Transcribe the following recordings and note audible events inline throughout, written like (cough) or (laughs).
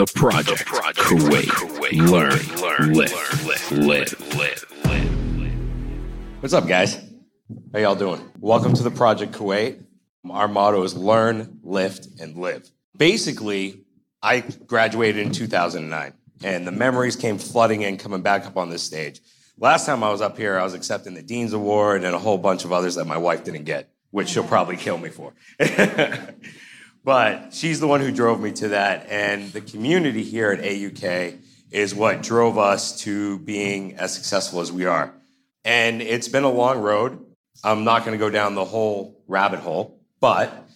The Project, the project Kuwait. Kuwait. Learn, learn, live, live, live. What's up, guys? How y'all doing? Welcome to the Project Kuwait. Our motto is learn, lift, and live. Basically, I graduated in 2009, and the memories came flooding in coming back up on this stage. Last time I was up here, I was accepting the Dean's Award and a whole bunch of others that my wife didn't get, which she'll probably kill me for. (laughs) But she's the one who drove me to that. And the community here at AUK is what drove us to being as successful as we are. And it's been a long road. I'm not going to go down the whole rabbit hole, but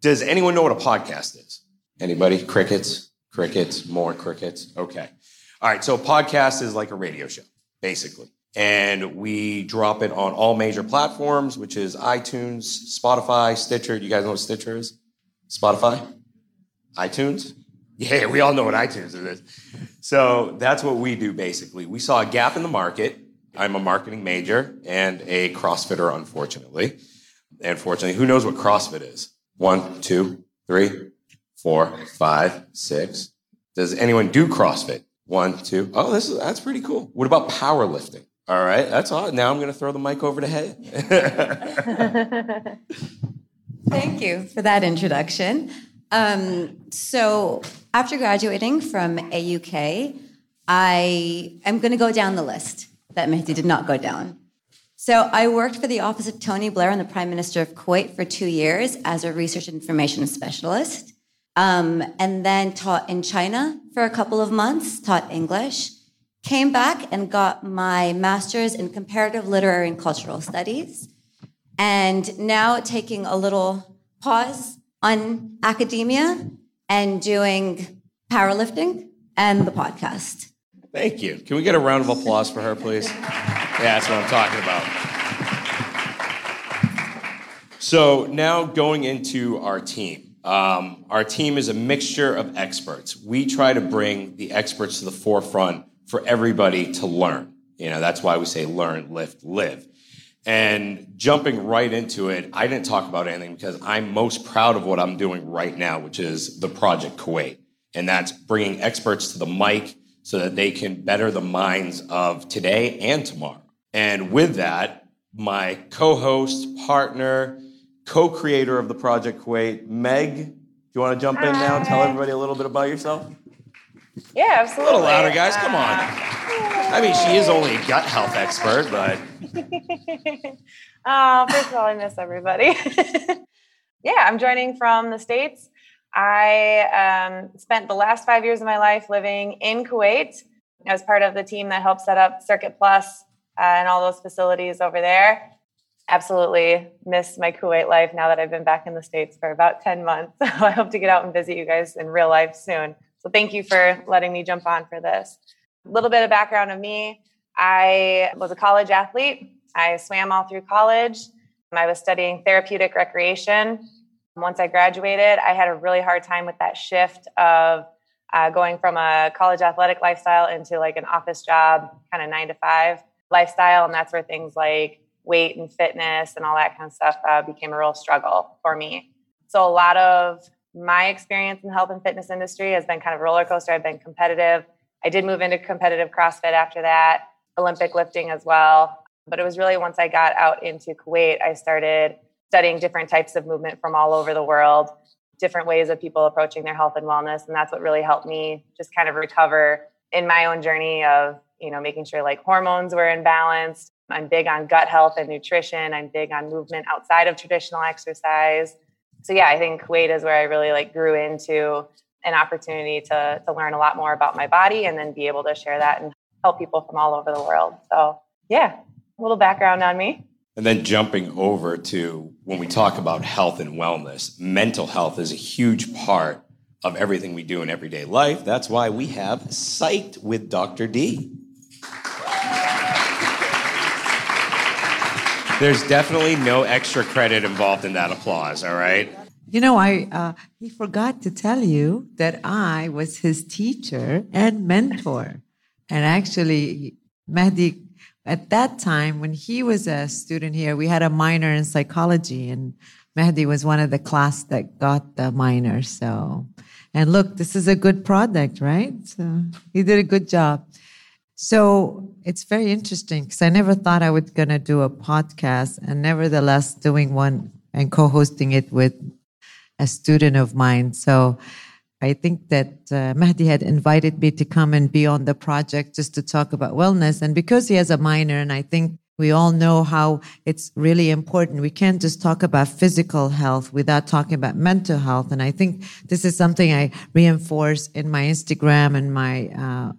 does anyone know what a podcast is? Anybody? Crickets? Crickets? More crickets? Okay. All right. So a podcast is like a radio show, basically. And we drop it on all major platforms, which is iTunes, Spotify, Stitcher. You guys know what Stitcher is? Spotify, iTunes. Yeah, we all know what iTunes is. So that's what we do basically. We saw a gap in the market. I'm a marketing major and a CrossFitter, unfortunately. And fortunately, who knows what CrossFit is? One, two, three, four, five, six. Does anyone do CrossFit? One, two. Oh, this is that's pretty cool. What about powerlifting? All right, that's all. Now I'm going to throw the mic over to Hay. (laughs) (laughs) Thank you for that introduction. Um, so, after graduating from AUK, I am going to go down the list that Mehdi did not go down. So, I worked for the Office of Tony Blair and the Prime Minister of Kuwait for two years as a research information specialist, um, and then taught in China for a couple of months, taught English, came back and got my master's in comparative literary and cultural studies and now taking a little pause on academia and doing powerlifting and the podcast. Thank you. Can we get a round of applause for her, please? Yeah, that's what I'm talking about. So now going into our team. Um, our team is a mixture of experts. We try to bring the experts to the forefront for everybody to learn. You know, that's why we say learn, lift, live. And jumping right into it, I didn't talk about anything because I'm most proud of what I'm doing right now, which is the Project Kuwait. And that's bringing experts to the mic so that they can better the minds of today and tomorrow. And with that, my co host, partner, co creator of the Project Kuwait, Meg, do you want to jump in now and tell everybody a little bit about yourself? Yeah, absolutely. A little louder, guys. Come on. I mean, she is only a gut health expert, but. (laughs) oh, first of all, I miss everybody. (laughs) yeah, I'm joining from the States. I um, spent the last five years of my life living in Kuwait as part of the team that helped set up Circuit Plus, uh, and all those facilities over there. Absolutely miss my Kuwait life now that I've been back in the States for about 10 months. (laughs) So I hope to get out and visit you guys in real life soon. So thank you for letting me jump on for this. A little bit of background of me I was a college athlete. I swam all through college. And I was studying therapeutic recreation. Once I graduated, I had a really hard time with that shift of uh, going from a college athletic lifestyle into like an office job, kind of nine to five lifestyle. And that's where things like weight and fitness and all that kind of stuff uh, became a real struggle for me. So a lot of my experience in the health and fitness industry has been kind of roller coaster. I've been competitive. I did move into competitive CrossFit after that, Olympic lifting as well. But it was really once I got out into Kuwait, I started studying different types of movement from all over the world, different ways of people approaching their health and wellness. And that's what really helped me just kind of recover in my own journey of, you know, making sure like hormones were in balance. I'm big on gut health and nutrition. I'm big on movement outside of traditional exercise. So yeah, I think Kuwait is where I really like grew into an opportunity to, to learn a lot more about my body and then be able to share that and help people from all over the world. So, yeah, a little background on me. And then jumping over to when we talk about health and wellness, mental health is a huge part of everything we do in everyday life. That's why we have Psyched with Dr. D. There's definitely no extra credit involved in that applause, all right? You know, I uh, he forgot to tell you that I was his teacher and mentor. And actually, Mehdi, at that time, when he was a student here, we had a minor in psychology, and Mehdi was one of the class that got the minor. So, And look, this is a good product, right? So he did a good job. So it's very interesting because I never thought I was going to do a podcast, and nevertheless, doing one and co hosting it with a student of mine. So I think that uh, Mahdi had invited me to come and be on the project just to talk about wellness. And because he has a minor, and I think we all know how it's really important. We can't just talk about physical health without talking about mental health. And I think this is something I reinforce in my Instagram and my uh,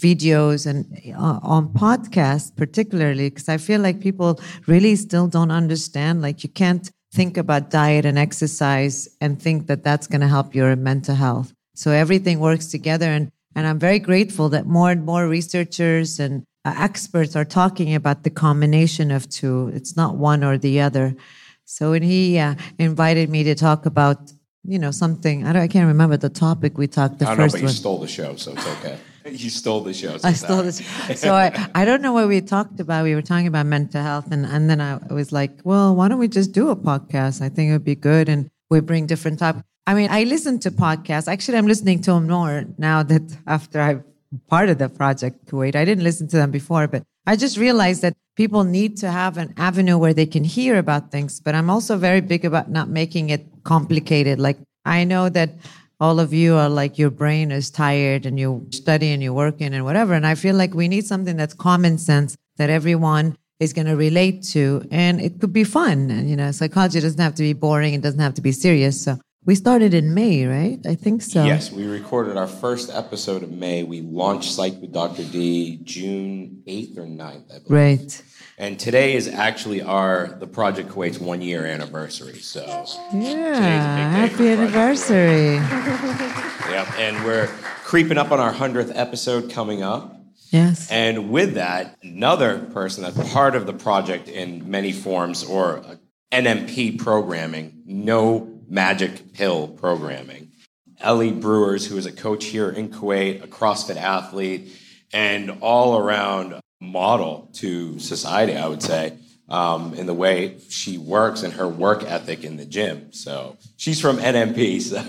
videos and uh, on podcasts, particularly, because I feel like people really still don't understand. Like you can't think about diet and exercise and think that that's going to help your mental health. So everything works together. And, and I'm very grateful that more and more researchers and uh, experts are talking about the combination of two. It's not one or the other. So when he uh, invited me to talk about, you know, something, I, don't, I can't remember the topic we talked the I don't first know, but you one. stole the show, so it's okay. (laughs) you stole the show. So I stole this. So I, I don't know what we talked about. We were talking about mental health, and, and then I was like, well, why don't we just do a podcast? I think it would be good, and we bring different topics. I mean, I listen to podcasts. Actually, I'm listening to them more now that after I'm part of the project Kuwait. I didn't listen to them before, but I just realized that people need to have an avenue where they can hear about things. But I'm also very big about not making it complicated. Like I know that all of you are like your brain is tired and you study and you're working and whatever. And I feel like we need something that's common sense that everyone is going to relate to and it could be fun. And, you know, psychology doesn't have to be boring. It doesn't have to be serious. So we started in May, right? I think so. Yes, we recorded our first episode of May. We launched Psych with Dr. D June 8th or 9th, I believe. Right. And today is actually our the Project Kuwait's one year anniversary. So Yeah. Happy anniversary. (laughs) Yep, and we're creeping up on our hundredth episode coming up. Yes. And with that, another person that's part of the project in many forms or uh, NMP programming, no magic pill programming. Ellie Brewers, who is a coach here in Kuwait, a CrossFit athlete, and all around model to society, I would say, um, in the way she works and her work ethic in the gym. So she's from NMP. So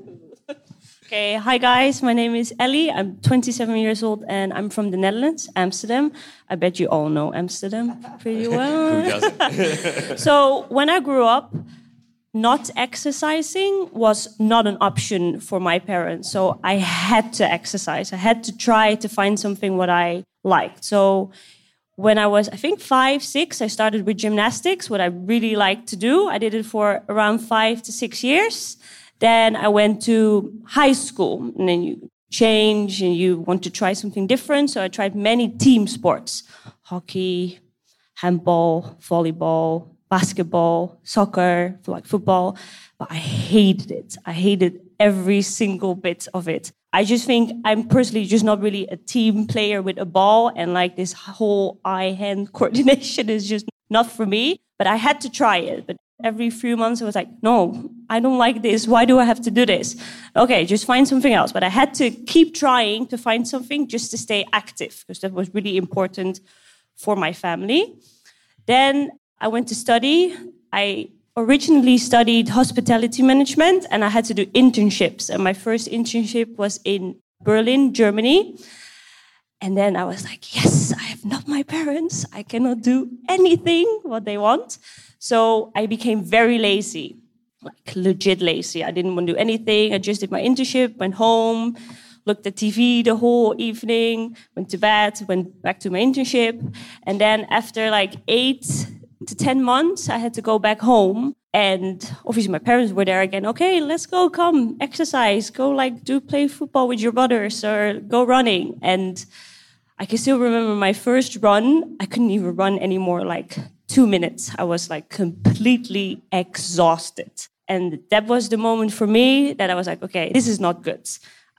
(laughs) Okay, hi guys, my name is Ellie. I'm 27 years old and I'm from the Netherlands, Amsterdam. I bet you all know Amsterdam pretty (laughs) who well. doesn't? (laughs) so, when I grew up, not exercising was not an option for my parents. So, I had to exercise. I had to try to find something what I liked. So, when I was, I think, five, six, I started with gymnastics, what I really liked to do. I did it for around five to six years. Then I went to high school, and then you change and you want to try something different. So I tried many team sports hockey, handball, volleyball, basketball, soccer, like football. But I hated it. I hated every single bit of it. I just think I'm personally just not really a team player with a ball, and like this whole eye hand (laughs) coordination is just not for me. But I had to try it. But every few months I was like, no, I don't like this. Why do I have to do this? Okay, just find something else. But I had to keep trying to find something just to stay active because that was really important for my family. Then I went to study. I originally studied hospitality management and I had to do internships. And my first internship was in Berlin, Germany. And then I was like, yes, I have not my parents. I cannot do anything what they want. So I became very lazy, like legit lazy. I didn't want to do anything. I just did my internship, went home, looked at TV the whole evening, went to bed, went back to my internship. And then after like eight to 10 months, I had to go back home. And obviously my parents were there again. Okay, let's go, come, exercise, go like do play football with your brothers or go running. And I can still remember my first run. I couldn't even run anymore, like two minutes. I was like completely exhausted. And that was the moment for me that I was like, okay, this is not good.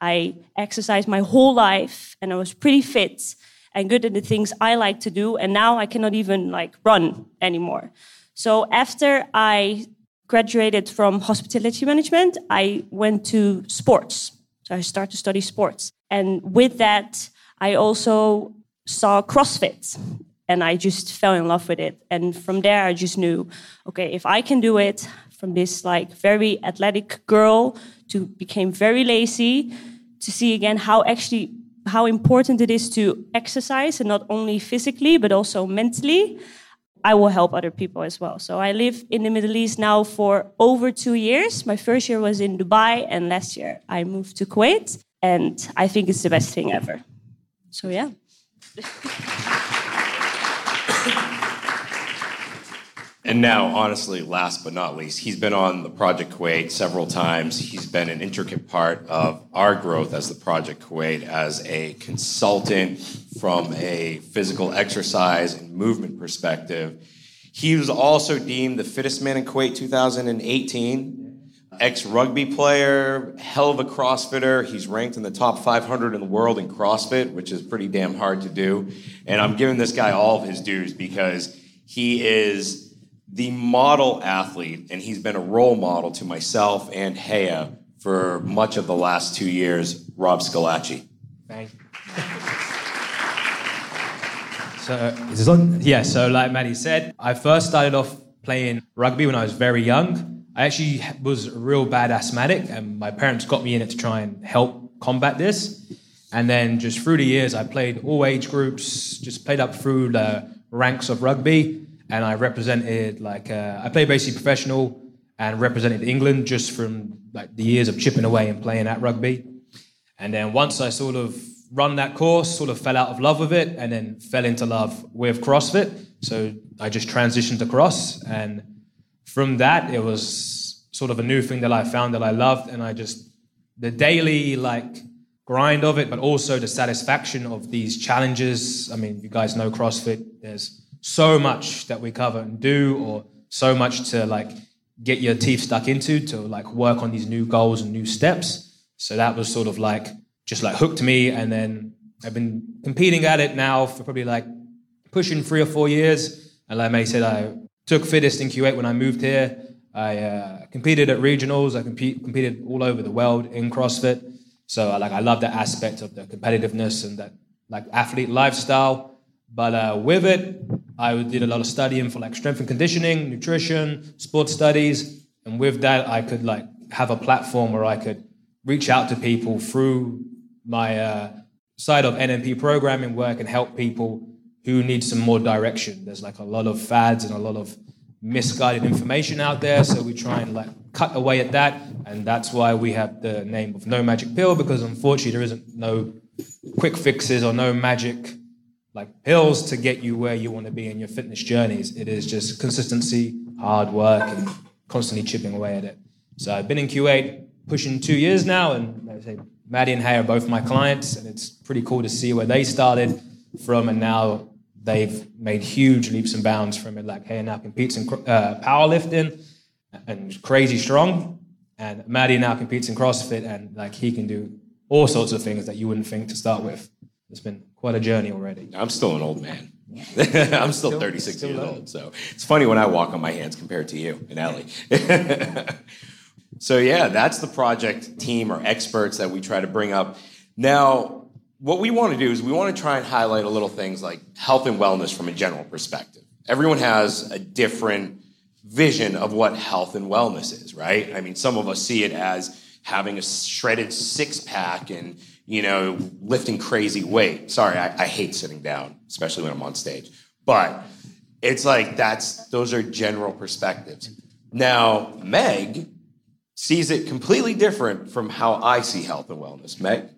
I exercised my whole life and I was pretty fit and good at the things I like to do. And now I cannot even like run anymore. So after I graduated from hospitality management, I went to sports. So I started to study sports. And with that, I also saw CrossFit and I just fell in love with it. And from there, I just knew, okay, if I can do it from this like very athletic girl to became very lazy, to see again how actually how important it is to exercise and not only physically but also mentally. I will help other people as well. So I live in the Middle East now for over two years. My first year was in Dubai, and last year I moved to Kuwait. And I think it's the best thing ever. So, yeah. (laughs) And now, honestly, last but not least, he's been on the Project Kuwait several times. He's been an intricate part of our growth as the Project Kuwait as a consultant from a physical exercise and movement perspective. He was also deemed the fittest man in Kuwait 2018. Ex rugby player, hell of a CrossFitter. He's ranked in the top 500 in the world in CrossFit, which is pretty damn hard to do. And I'm giving this guy all of his dues because he is the model athlete, and he's been a role model to myself and Haya for much of the last two years, Rob Scalacci. Thank you. So, is this on? Yeah, so like Maddie said, I first started off playing rugby when I was very young. I actually was a real bad asthmatic, and my parents got me in it to try and help combat this. And then just through the years, I played all age groups, just played up through the ranks of rugby and I represented like uh, I played basically professional and represented England just from like the years of chipping away and playing at rugby. And then once I sort of run that course, sort of fell out of love with it, and then fell into love with CrossFit. So I just transitioned to cross, and from that it was sort of a new thing that I found that I loved, and I just the daily like grind of it, but also the satisfaction of these challenges. I mean, you guys know CrossFit. There's so much that we cover and do, or so much to like get your teeth stuck into to like work on these new goals and new steps. So that was sort of like just like hooked me, and then I've been competing at it now for probably like pushing three or four years. And like May said, I took fittest in Kuwait when I moved here. I uh, competed at regionals. I compete, competed all over the world in CrossFit. So like I love that aspect of the competitiveness and that like athlete lifestyle. But uh, with it, I did a lot of studying for like strength and conditioning, nutrition, sports studies, and with that, I could like have a platform where I could reach out to people through my uh, side of NMP programming I can help people who need some more direction. There's like a lot of fads and a lot of misguided information out there, so we try and like cut away at that, and that's why we have the name of No Magic Pill because unfortunately there isn't no quick fixes or no magic like pills to get you where you want to be in your fitness journeys. It is just consistency, hard work, and constantly chipping away at it. So I've been in Kuwait pushing two years now, and I say Maddie and Hay are both my clients, and it's pretty cool to see where they started from, and now they've made huge leaps and bounds from it. Like Hay now competes in uh, powerlifting and crazy strong, and Maddie now competes in CrossFit, and like he can do all sorts of things that you wouldn't think to start with. It's been quite a journey already. I'm still an old man. (laughs) I'm still, still 36 still years old. So it's funny when I walk on my hands compared to you and Ellie. (laughs) so, yeah, that's the project team or experts that we try to bring up. Now, what we want to do is we want to try and highlight a little things like health and wellness from a general perspective. Everyone has a different vision of what health and wellness is, right? I mean, some of us see it as having a shredded six pack and you know, lifting crazy weight. Sorry, I, I hate sitting down, especially when I'm on stage. But it's like that's those are general perspectives. Now, Meg sees it completely different from how I see health and wellness. Meg?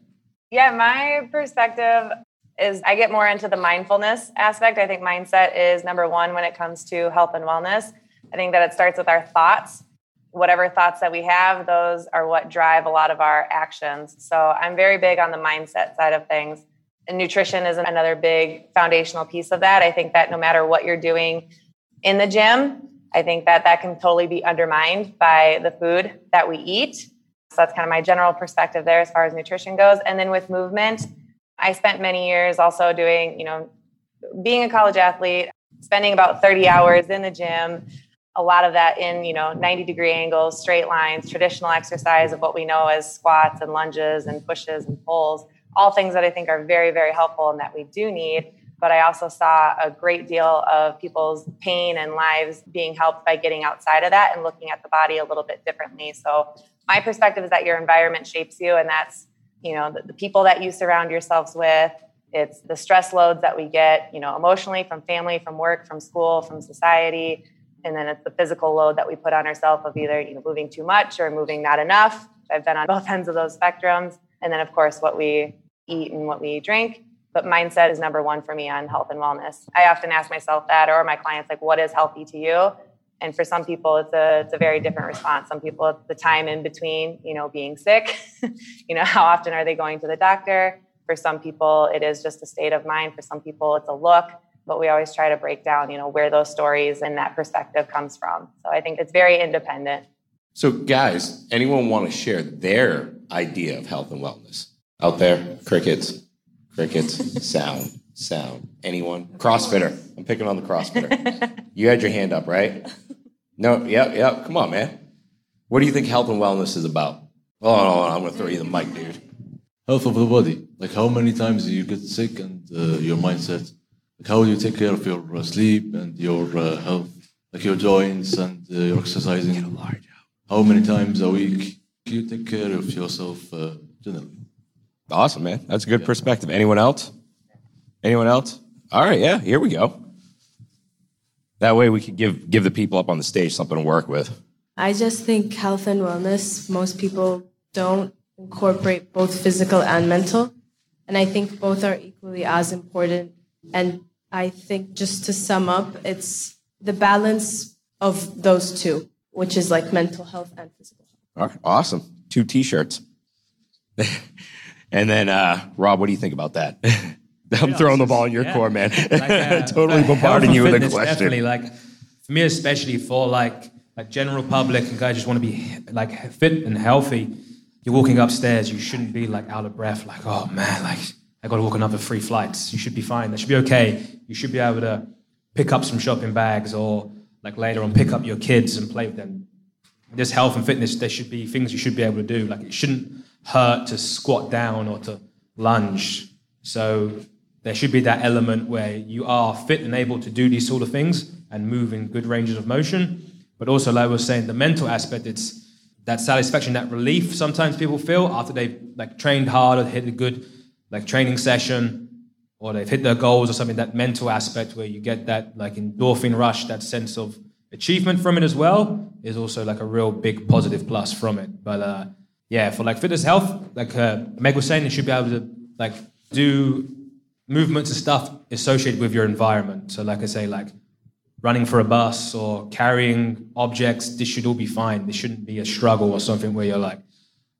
Yeah, my perspective is I get more into the mindfulness aspect. I think mindset is number one when it comes to health and wellness. I think that it starts with our thoughts whatever thoughts that we have, those are what drive a lot of our actions. So I'm very big on the mindset side of things. And nutrition is another big foundational piece of that. I think that no matter what you're doing in the gym, I think that that can totally be undermined by the food that we eat. So that's kind of my general perspective there as far as nutrition goes. And then with movement, I spent many years also doing, you know, being a college athlete, spending about 30 hours in the gym, a lot of that in you know 90 degree angles straight lines traditional exercise of what we know as squats and lunges and pushes and pulls all things that i think are very very helpful and that we do need but I also saw a great deal of people's pain and lives being helped by getting outside of that and looking at the body a little bit differently. So my perspective is that your environment shapes you, and that's you know the, the people that you surround yourselves with. It's the stress loads that we get, you know, emotionally from family, from work, from school, from society, and then it's the physical load that we put on ourselves of either you know moving too much or moving not enough. I've been on both (laughs) ends of those spectrums, and then of course what we eat and what we drink but mindset is number one for me on health and wellness. I often ask myself that, or my clients, like, what is healthy to you? And for some people, it's a it's a very different response. Some people, it's the time in between, you know, being sick. (laughs) you know, how often are they going to the doctor? For some people, it is just a state of mind. For some people, it's a look. But we always try to break down, you know, where those stories and that perspective comes from. So I think it's very independent. So, guys, anyone want to share their idea of health and wellness out there? Crickets. Crickets, (laughs) sound, sound. Anyone? Crossfitter. I'm picking on the crossfitter. (laughs) you had your hand up, right? No, yep, yep. Come on, man. What do you think health and wellness is about? Oh, no, no, I'm going to throw you the mic, dude. Health of the body. Like how many times do you get sick and uh, your mindset? Like how do you take care of your uh, sleep and your uh, health? Like your joints and uh, your exercising? How many times a week do you take care of yourself uh, generally? Awesome, man. That's a good perspective. Anyone else? Anyone else? All right, yeah, here we go. That way we could give give the people up on the stage something to work with. I just think health and wellness, most people don't incorporate both physical and mental. And I think both are equally as important. And I think just to sum up, it's the balance of those two, which is like mental health and physical health. All right, awesome. Two t-shirts. and then uh, Rob, what do you think about that? (laughs) I'm throwing the ball in your Yeah. court, man. Like, uh, (laughs) totally bombarding you with a question. Definitely, like for me, especially for like a general public and guys just want to be like fit and healthy. You're walking upstairs, you shouldn't be like out of breath, like oh man, like I got to walk another three flights. You should be fine. That should be okay. You should be able to pick up some shopping bags or like later on pick up your kids and play with them. This health and fitness, there should be things you should be able to do. Like it shouldn't hurt to squat down or to lunge. So there should be that element where you are fit and able to do these sort of things and move in good ranges of motion. But also, like I was saying, the mental aspect, it's that satisfaction, that relief sometimes people feel after they've like trained hard or hit a good like training session or they've hit their goals or something, that mental aspect where you get that like endorphin rush, that sense of achievement from it as well is also like a real big positive plus from it. But uh, yeah, for like fitness health, like uh, Meg was saying, you should be able to like do movements and stuff associated with your environment. So like I say, like running for a bus or carrying objects, this should all be fine. This shouldn't be a struggle or something where you're like,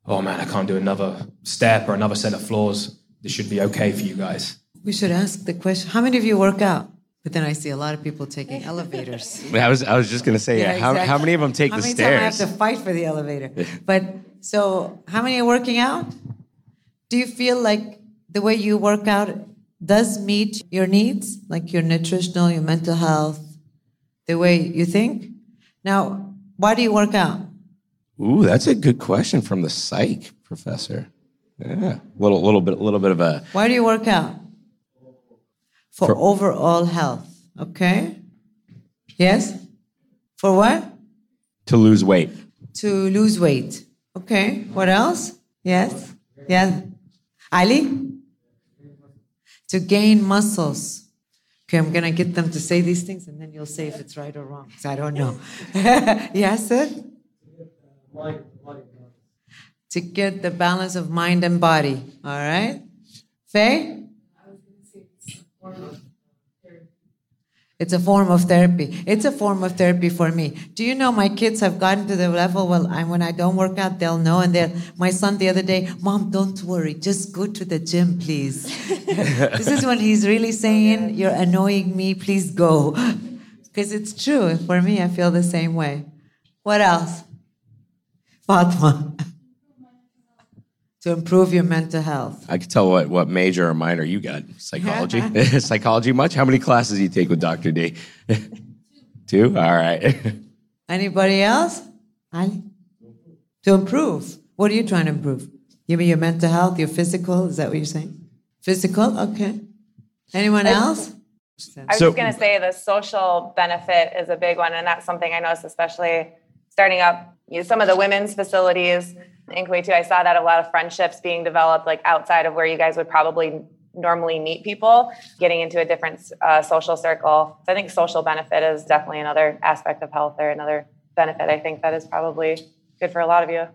oh man, I can't do another step or another set of floors. This should be okay for you guys. We should ask the question how many of you work out? But then I see a lot of people taking elevators. (laughs) I was I was just gonna say, yeah, how, exactly. how many of them take how the many times I have to fight for the elevator. (laughs) But so, how many are working out? Do you feel like the way you work out does meet your needs, like your nutritional, your mental health, the way you think? Now, why do you work out? Ooh, that's a good question from the psych professor. Yeah, little little bit a little bit of a Why do you work out? For, For- overall health. Okay. Yes. For what? to lose weight. To lose weight. Okay. What else? Yes. Yes. Ali? To gain muscles. Okay, I'm gonna get them to say these things and then you'll say if it's right or wrong. 'cause I don't know. (laughs) yes, sir? To get the balance of mind and body. All right. Faye? It's a form of therapy. It's a form of therapy for me. Do you know my kids have gotten to the level well I, when I don't work out they'll know and they my son the other day, "Mom, don't worry. Just go to the gym, please." (laughs) this is when he's really saying, "You're annoying me. Please go." (laughs) Because it's true. For me, I feel the same way. What else? Fatma. To improve your mental health. I could tell what what major or minor you got. Psychology. (laughs) (laughs) Psychology much? How many classes do you take with Dr. D? (laughs) Two? All right. Anybody else? Ali? To improve. What are you trying to improve? You mean your mental health, your physical? Is that what you're saying? Physical? Okay. Anyone else? I was So- just going to say the social benefit is a big one, and that's something I noticed, especially starting up you know, some of the women's facilities in Kuwait too. I saw that a lot of friendships being developed, like outside of where you guys would probably normally meet people, getting into a different uh, social circle. So I think social benefit is definitely another aspect of health or another benefit. I think that is probably good for a lot of you.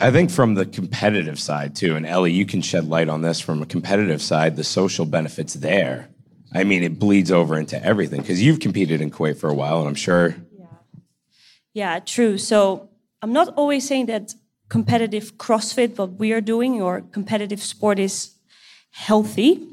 I think from the competitive side too, and Ellie, you can shed light on this from a competitive side, the social benefits there. I mean, it bleeds over into everything because you've competed in Kuwait for a while, and I'm sure. Yeah, true. So I'm not always saying that competitive CrossFit, what we are doing, or competitive sport is healthy.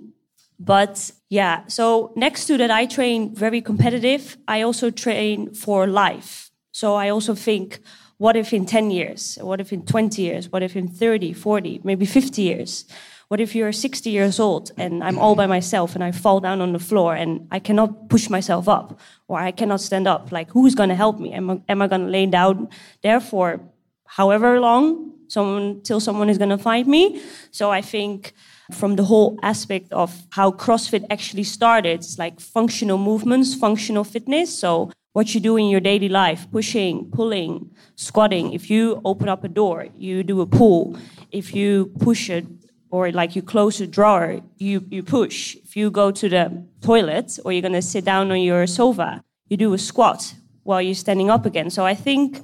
But yeah, so next to that, I train very competitive. I also train for life. So I also think, what if in 10 years? What if in 20 years? What if in 30, 40, maybe 50 years? What if you're 60 years old and I'm all by myself and I fall down on the floor and I cannot push myself up or I cannot stand up? Like, who's going to help me? Am I, am I going to lay down there for however long someone till someone is going to find me? So I think from the whole aspect of how CrossFit actually started, it's like functional movements, functional fitness. So what you do in your daily life, pushing, pulling, squatting. If you open up a door, you do a pull. If you push it, or like you close a drawer, you, you push. If you go to the toilet or you're going to sit down on your sofa, you do a squat while you're standing up again. So I think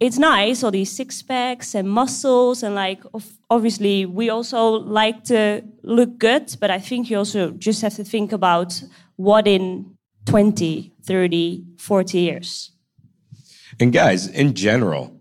it's nice, all these six packs and muscles, and like obviously we also like to look good, but I think you also just have to think about what in 20, 30, 40 years. And guys, in general,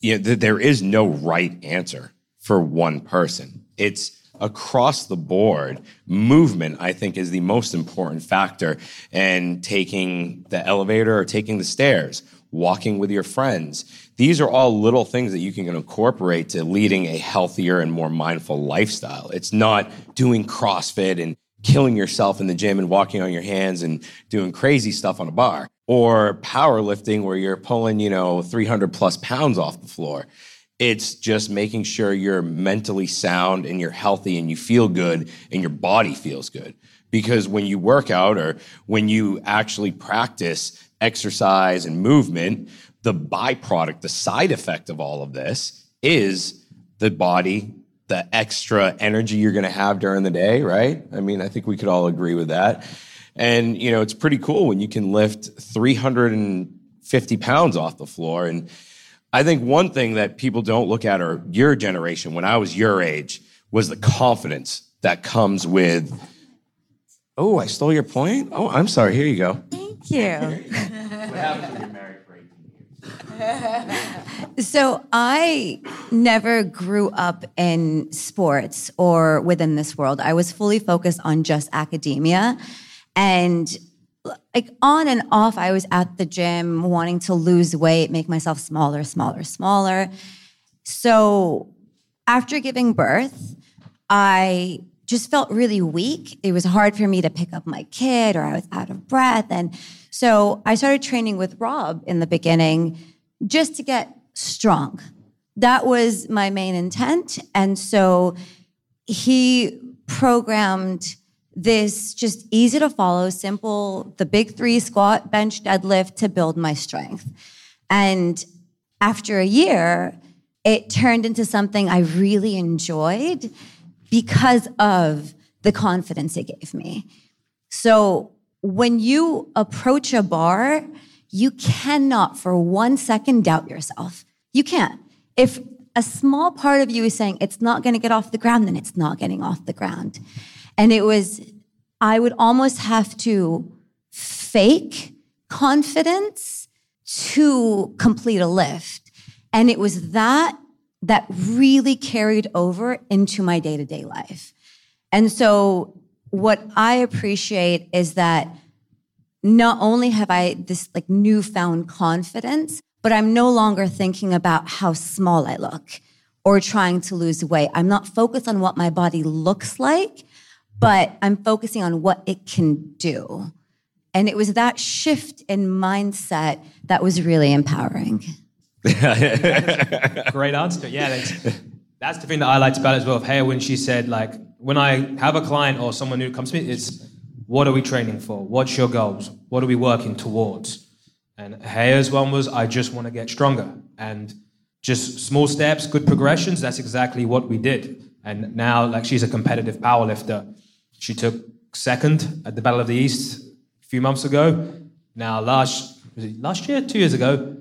you know, th- there is no right answer for one person. It's across the board. Movement, I think, is the most important factor. And taking the elevator or taking the stairs, walking with your friends. These are all little things that you can incorporate to leading a healthier and more mindful lifestyle. It's not doing CrossFit and killing yourself in the gym and walking on your hands and doing crazy stuff on a bar or powerlifting where you're pulling, you know, 300 plus pounds off the floor. It's just making sure you're mentally sound and you're healthy and you feel good and your body feels good. Because when you work out or when you actually practice exercise and movement, the byproduct, the side effect of all of this is the body, the extra energy you're going to have during the day, right? I mean, I think we could all agree with that. And, you know, it's pretty cool when you can lift 350 pounds off the floor. And I think one thing that people don't look at, or your generation, when I was your age, was the confidence that comes with, oh, I stole your point? Oh, I'm sorry. Here you go. Thank you. (laughs) So I never grew up in sports or within this world. I was fully focused on just academia. And like on and off, I was at the gym wanting to lose weight, make myself smaller, smaller, smaller. So after giving birth, I just felt really weak. It was hard for me to pick up my kid, or I was out of breath. And so I started training with Rob in the beginning just to get strong. That was my main intent. And so he programmed this just easy to follow, simple, the big three squat, bench, deadlift to build my strength. And after a year, it turned into something I really enjoyed because of the confidence it gave me. So when you approach a bar, you cannot for one second doubt yourself. You can't. If a small part of you is saying it's not going to get off the ground, then it's not getting off the ground. And it was, I would almost have to fake confidence to complete a lift. And it was that that really carried over into my day to day life. And so, what I appreciate is that not only have I this like newfound confidence, but I'm no longer thinking about how small I look or trying to lose weight. I'm not focused on what my body looks like, but I'm focusing on what it can do. And it was that shift in mindset that was really empowering. (laughs) Great answer. Yeah, that's, the thing that I liked about it as well. Of when she said like, when I have a client or someone who comes to me, it's what are we training for? What's your goals? What are we working towards? And Haya's one was, I just want to get stronger. And just small steps, good progressions, that's exactly what we did. And now, like, she's a competitive powerlifter. She took second at the Battle of the East a few months ago. Now, last, last year, two years ago,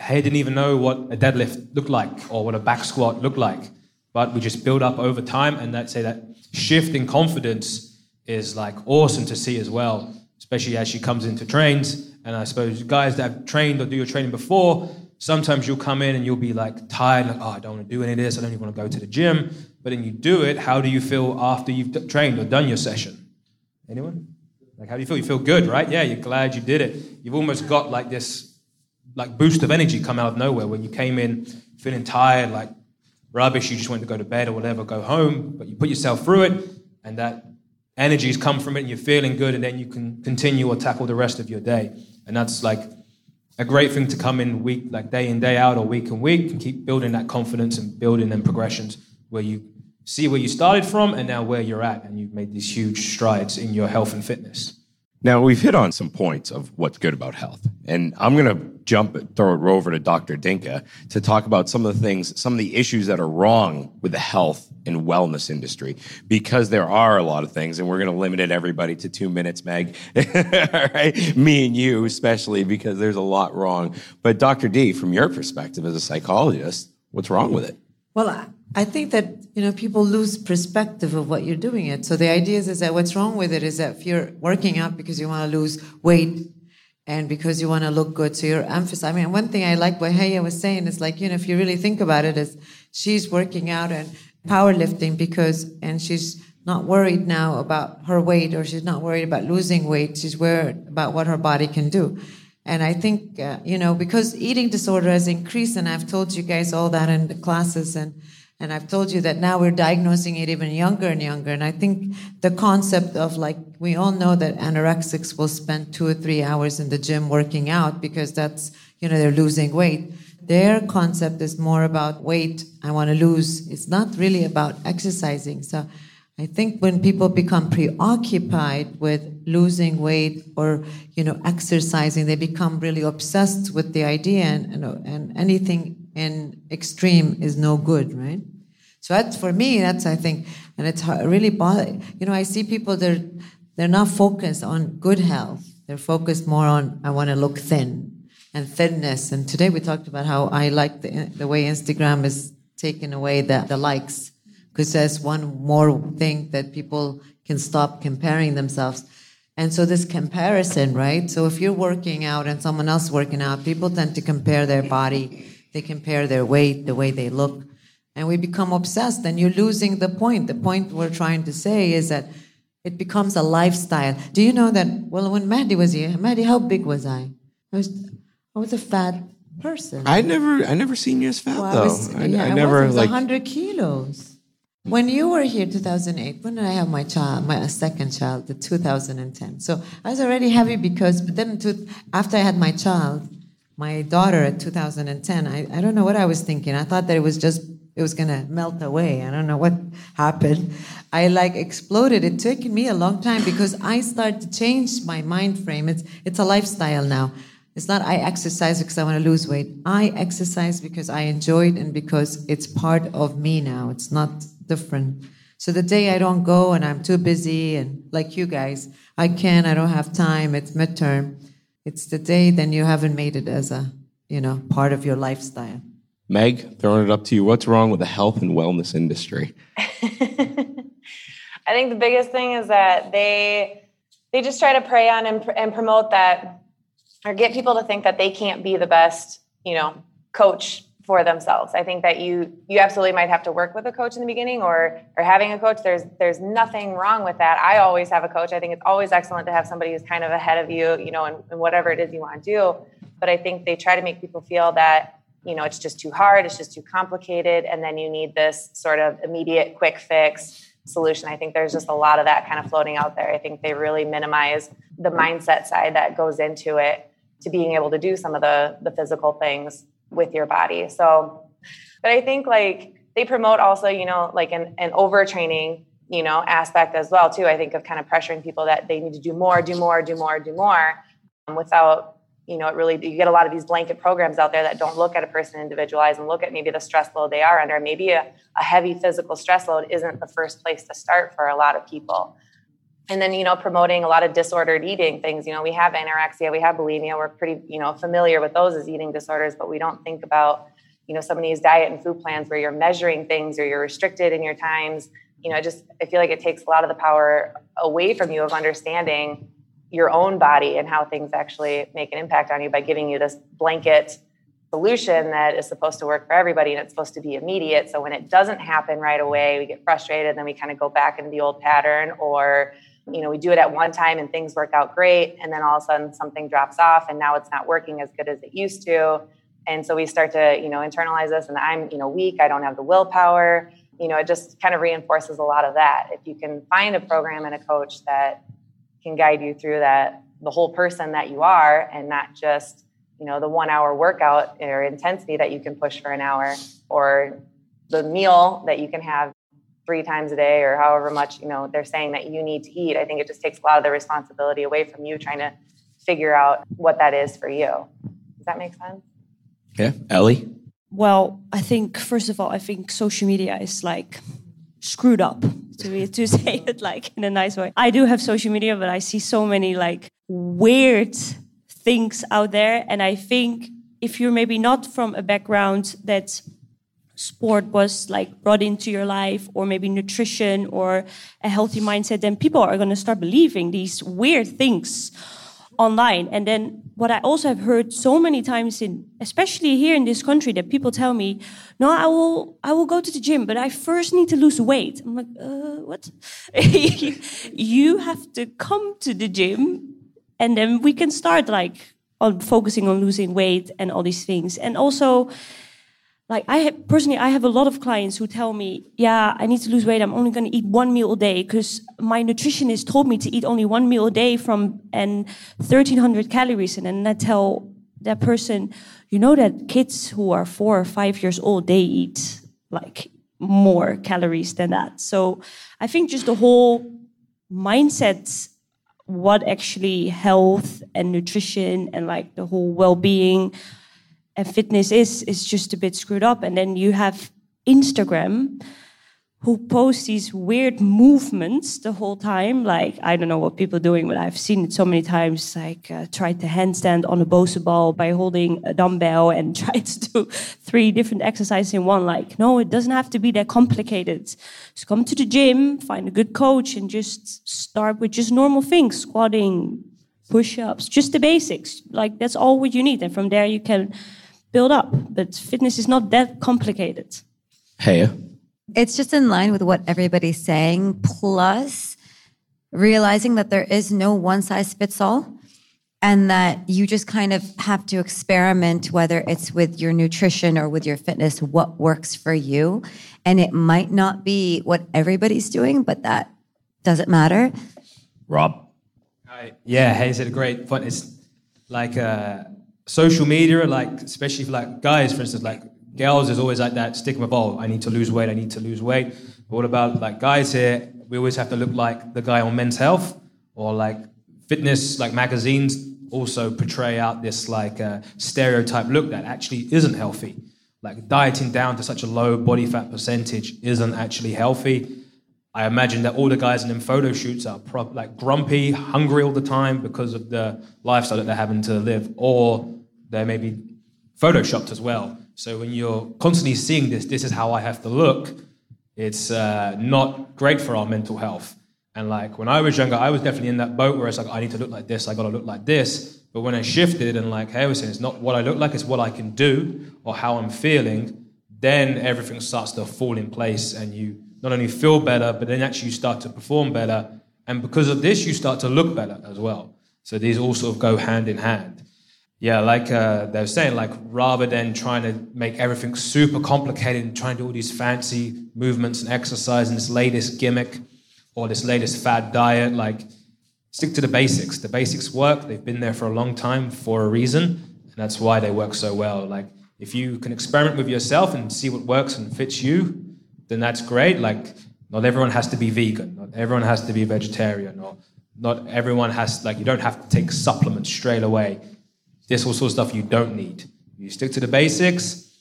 Haya didn't even know what a deadlift looked like or what a back squat looked like. But we just build up over time, and that say that shift in confidence is like awesome to see as well, especially as she comes into trains. And I suppose guys that have trained or do your training before, sometimes you'll come in and you'll be like tired, like, oh, I don't want to do any of this, I don't even want to go to the gym. But then you do it, how do you feel after you've trained or done your session? Anyone? Like, how do you feel? You feel good, right? Yeah, you're glad you did it. You've almost got like this like boost of energy come out of nowhere when you came in feeling tired, like rubbish, you just want to go to bed or whatever, go home, but you put yourself through it, and that energy's come from it, and you're feeling good, and then you can continue or tackle the rest of your day. And that's like a great thing to come in week, like day in, day out, or week and week, and keep building that confidence and building them progressions where you see where you started from and now where you're at, and you've made these huge strides in your health and fitness. Now, we've hit on some points of what's good about health. And I'm going to jump, throw it over to Dr. Dinka to talk about some of the things, some of the issues that are wrong with the health and wellness industry, because there are a lot of things, and we're going to limit it everybody to two minutes, Meg. (laughs) right? Me and you, especially, because there's a lot wrong. But Dr. D, from your perspective as a psychologist, what's wrong with it? Well, I think that you know people lose perspective of what you're doing it. So the idea is, is that what's wrong with it is that if you're working out because you want to lose weight and because you want to look good, so you're emphasizing. I mean, one thing I like what Haya was saying is like you know if you really think about it, is she's working out and powerlifting because and she's not worried now about her weight or she's not worried about losing weight. She's worried about what her body can do. And I think, uh, you know, because eating disorder has increased, and I've told you guys all that in the classes, and, and I've told you that now we're diagnosing it even younger and younger. And I think the concept of like, we all know that anorexics will spend two or three hours in the gym working out because that's, you know, they're losing weight. Their concept is more about weight, I want to lose. It's not really about exercising. So I think when people become preoccupied with losing weight or you know exercising, they become really obsessed with the idea, and and, and anything in extreme is no good, right? So that's for me. That's I think, and it's really. You know, I see people they're they're not focused on good health. They're focused more on I want to look thin and thinness. And today we talked about how I like the the way Instagram is taking away the, the likes because that's one more thing that people can stop comparing themselves. And so this comparison, right? So if you're working out and someone else working out, people tend to compare their body, they compare their weight, the way they look, and we become obsessed. And you're losing the point. The point we're trying to say is that it becomes a lifestyle. Do you know that? Well, when Maddie was here, Maddie, how big was I? I was, I was a fat person. I never, I never seen you as fat well, though. I, was, I, yeah, I I never was, like. 100 kilos. When you were here, 2008, when did I have my child, my uh, second child, the 2010. So I was already heavy because, but then to, after I had my child, my daughter at 2010, I, I don't know what I was thinking. I thought that it was just, it was going to melt away. I don't know what happened. I like exploded. It took me a long time because I started to change my mind frame. It's, it's a lifestyle now. It's not I exercise because I want to lose weight. I exercise because I enjoy it and because it's part of me now. It's not different. So the day I don't go and I'm too busy and like you guys, I can't. I don't have time, it's midterm. It's the day then you haven't made it as a, you know, part of your lifestyle. Meg, throwing it up to you. What's wrong with the health and wellness industry? (laughs) I think the biggest thing is that they they just try to prey on and, and promote that or get people to think that they can't be the best, you know, coach for themselves. I think that you you absolutely might have to work with a coach in the beginning or or having a coach. There's there's nothing wrong with that. I always have a coach. I think it's always excellent to have somebody who's kind of ahead of you, you know, and, in whatever it is you want to do. But I think they try to make people feel that you know it's just too hard, it's just too complicated, and then you need this sort of immediate quick fix solution. I think there's just a lot of that kind of floating out there. I think they really minimize the mindset side that goes into it to being able to do some of the the physical things with your body. So, but I think like they promote also, you know, like an, an overtraining you know, aspect as well too. I think of kind of pressuring people that they need to do more, do more, do more, do more, um, without you know, it really you get a lot of these blanket programs out there that don't look at a person individualized and look at maybe the stress load they are under. Maybe a, a heavy physical stress load isn't the first place to start for a lot of people. And then, you know, promoting a lot of disordered eating things. You know, we have anorexia, we have bulimia. We're pretty, you know, familiar with those as eating disorders, but we don't think about, you know, some of these diet and food plans where you're measuring things or you're restricted in your times. You know, I just I feel like it takes a lot of the power away from you of understanding your own body and how things actually make an impact on you by giving you this blanket solution that is supposed to work for everybody and it's supposed to be immediate. So when it doesn't happen right away, we get frustrated, and then we kind of go back into the old pattern or you know, we do it at one time and things work out great and then all of a sudden something drops off and now it's not working as good as it used to. And so we start to, you know, internalize this and I'm, you know, weak, I don't have the willpower. You know, it just kind of reinforces a lot of that. If you can find a program and a coach that can guide you through that the whole person that you are and not just you know the one hour workout or intensity that you can push for an hour or the meal that you can have three times a day or however much you know they're saying that you need to eat i think it just takes a lot of the responsibility away from you trying to figure out what that is for you. Does that make sense? Yeah. Ellie? Well i think first of all i think social media is like screwed up to be to (laughs) say it like in a nice way. I do have social media, but I see so many like weird things out there, and I think if you're maybe not from a background that sport was like brought into your life or maybe nutrition or a healthy mindset then people are going to start believing these weird things online. And then what I also have heard so many times in, especially here in this country, that people tell me, "No, I will, I will go to the gym, but I first need to lose weight." I'm like, uh, "What? (laughs) you have to come to the gym, and then we can start like on focusing on losing weight and all these things." And also, like I have, personally, I have a lot of clients who tell me, "Yeah, I need to lose weight. I'm only going to eat one meal a day because my nutritionist told me to eat only one meal a day from and 1,300 calories." And then I tell that person, "You know that kids who are four or five years old they eat like more calories than that." So I think just the whole mindset, what actually health and nutrition and like the whole well-being fitness is is just a bit screwed up. And then you have instagram who post these weird movements the whole time. Like i don't know what people are doing but i've seen it so many times. Like uh, tried to handstand on a Bosu ball by holding a dumbbell and (laughs) tried to do three different exercises in one. Like no it doesn't have to be that complicated. Just come to the gym find a good coach and just start with just normal things. Squatting push-ups just the basics. Like that's all what you need. And from there you can build up. But fitness is not that complicated. Hey. It's just in line with what everybody's saying, plus realizing that there is no one size fits all and that you just kind of have to experiment whether it's with your nutrition or with your fitness what works for you and it might not be what everybody's doing but that doesn't matter rob Hi. yeah hey said a great point it's like uh social media, like especially for like guys, for instance, like girls is always like that stigma Oh, I need to lose weight, I need to lose weight. But what about like guys here? We always have to look like the guy on Men's Health or like fitness, like magazines also portray out this like uh, stereotype look that actually isn't healthy. Like dieting down to such a low body fat percentage isn't actually healthy. I imagine that all the guys in them photo shoots are pro- like grumpy, hungry all the time because of the lifestyle that they're having to live, or they're maybe photoshopped as well. So when you're constantly seeing this, this is how I have to look, it's uh, not great for our mental health. And like when I was younger, I was definitely in that boat where it's like, I need to look like this, I gotta look like this. But when I shifted and like hey, I was saying, it's not what I look like, it's what I can do or how I'm feeling, then everything starts to fall in place and you not only feel better, but then actually you start to perform better. And because of this, you start to look better as well. So these all sort of go hand in hand. Yeah, like uh, they were saying, like rather than trying to make everything super complicated and trying to do all these fancy movements and exercise and this latest gimmick or this latest fad diet, like stick to the basics. The basics work. They've been there for a long time for a reason, and that's why they work so well. Like if you can experiment with yourself and see what works and fits you, then that's great. Like Not everyone has to be vegan. Not everyone has to be vegetarian. Or not everyone has like you don't have to take supplements straight away. This all sort of stuff you don't need. You stick to the basics,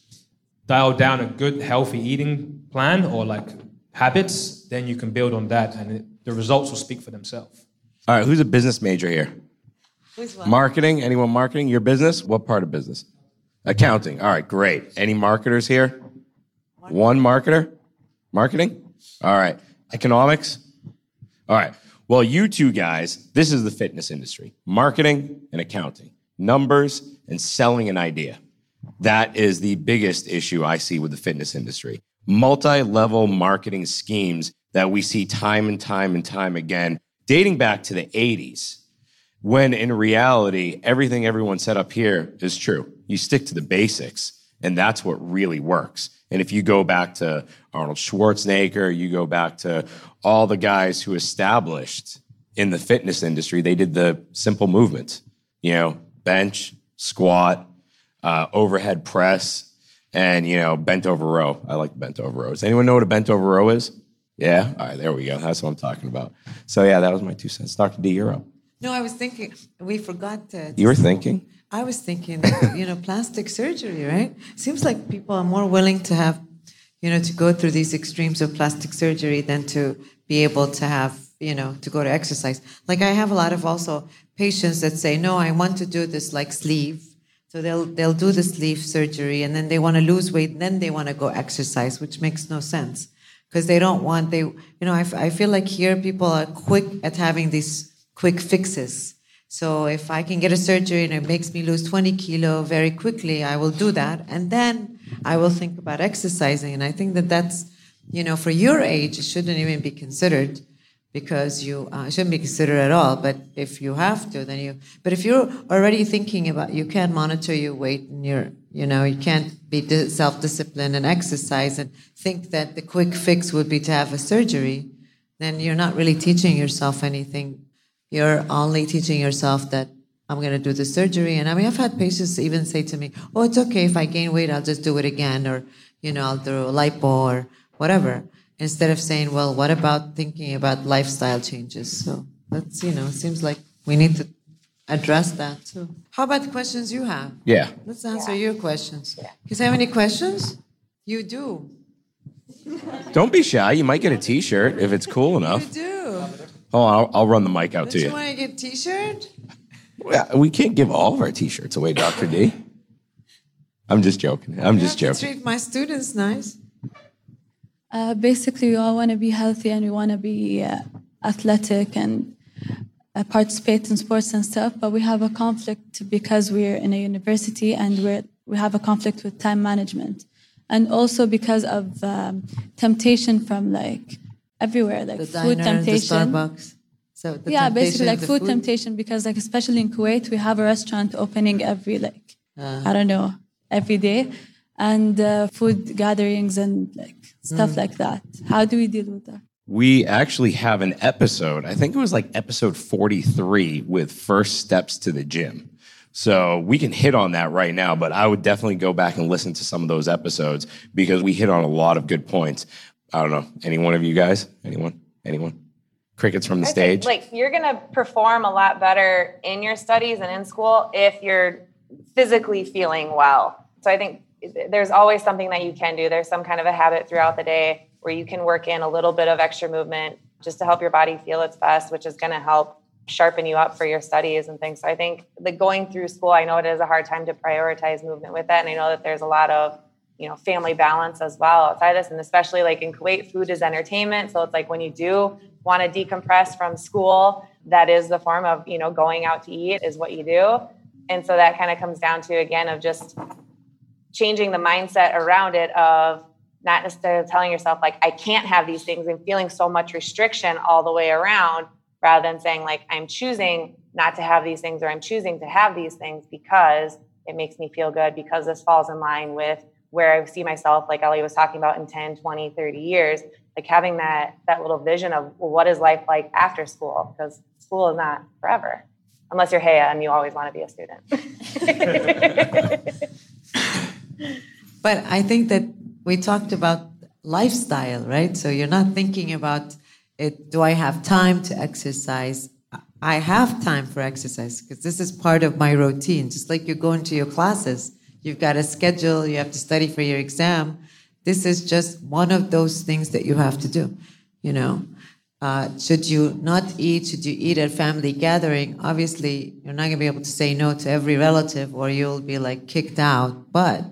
dial down a good healthy eating plan or like habits, then you can build on that, and it, the results will speak for themselves. All right, who's a business major here? Who's what? Marketing? Anyone marketing? Your business? What part of business? Accounting. All right, great. Any marketers here? One marketer? Marketing? All right. Economics? All right. Well, you two guys, this is the fitness industry marketing and accounting, numbers and selling an idea. That is the biggest issue I see with the fitness industry. Multi level marketing schemes that we see time and time and time again, dating back to the 80s, when in reality, everything everyone said up here is true. You stick to the basics, and that's what really works. And if you go back to Arnold Schwarzenegger, you go back to all the guys who established in the fitness industry, they did the simple movements, you know, bench, squat, uh, overhead press, and, you know, bent over row. I like bent over row. Does anyone know what a bent over row is? Yeah? All right, there we go. That's what I'm talking about. So, yeah, that was my two cents. Dr. D, you're up. No, I was thinking, we forgot to. You were thinking? I was thinking, you know, plastic surgery, right? Seems like people are more willing to have, you know, to go through these extremes of plastic surgery than to be able to have, you know, to go to exercise. Like I have a lot of also patients that say, no, I want to do this like sleeve. So they'll they'll do the sleeve surgery and then they want to lose weight, and then they want to go exercise, which makes no sense because they don't want they you know I, I feel like here people are quick at having these quick fixes so if I can get a surgery and it makes me lose 20 kilo very quickly, I will do that. And then I will think about exercising. And I think that that's, you know, for your age, it shouldn't even be considered because you uh, shouldn't be considered at all. But if you have to, then you, but if you're already thinking about, you can't monitor your weight and you're, you know, you can't be di- self-disciplined and exercise and think that the quick fix would be to have a surgery, then you're not really teaching yourself anything you're only teaching yourself that I'm going to do the surgery. And I mean, I've had patients even say to me, oh, it's okay. If I gain weight, I'll just do it again. Or, you know, I'll do a lipo or whatever. Instead of saying, well, what about thinking about lifestyle changes? So that's, you know, it seems like we need to address that too. How about the questions you have? Yeah. Let's answer your questions. You have any questions? You do. (laughs) Don't be shy. You might get a t shirt if it's cool You enough. do. Oh, I'll, I'll run the mic out Don't to you you. want to get a t-shirt? Well, We can't give all of our t shirts away, Dr. D. I'm just joking. I'm You just have to joking. treat my students nice. Uh, basically, we all want to be healthy and we want to be uh, athletic and uh, participate in sports and stuff. But we have a conflict because we're in a university and we're we have a conflict with time management, and also because of um, temptation from like everywhere, like The food diner, the temptation. Starbucks. So the yeah, basically like the food, temptation because like especially in Kuwait, we have a restaurant opening every like Uh, I don't know every day, and uh, food gatherings and like stuff Mm. like that. How do we deal with that? We actually have an episode, I think it was like episode 43 with first steps to the gym. So we can hit on that right now, but I would definitely go back and listen to some of those episodes because we hit on a lot of good points. I don't know. Any one of you guys? Anyone? Anyone? Crickets from the I think, stage? like you're going to perform a lot better in your studies and in school if you're physically feeling well. So I think there's always something that you can do. There's some kind of a habit throughout the day where you can work in a little bit of extra movement just to help your body feel its best, which is going to help sharpen you up for your studies and things. So I think the going through school, I know it is a hard time to prioritize movement with that. And I know that there's a lot of you know family balance as well outside of this and especially like in kuwait food is entertainment so it's like when you do want to decompress from school that is the form of you know going out to eat is what you do and so that kind of comes down to again of just changing the mindset around it of not necessarily telling yourself like i can't have these things and feeling so much restriction all the way around rather than saying like i'm choosing not to have these things or i'm choosing to have these things because it makes me feel good because this falls in line with where I see myself, like Ellie was talking about in 10, 20, 30 years, like having that that little vision of well, what is life like after school? Because school is not forever. Unless you're Haya and you always want to be a student. (laughs) (laughs) But I think that we talked about lifestyle, right? So you're not thinking about it. Do I have time to exercise? I have time for exercise because this is part of my routine. Just like you go into your classes, you've got a schedule, you have to study for your exam. This is just one of those things that you have to do, you know. Uh, should you not eat? Should you eat at family gathering? Obviously, you're not going to be able to say no to every relative, or you'll be like kicked out. But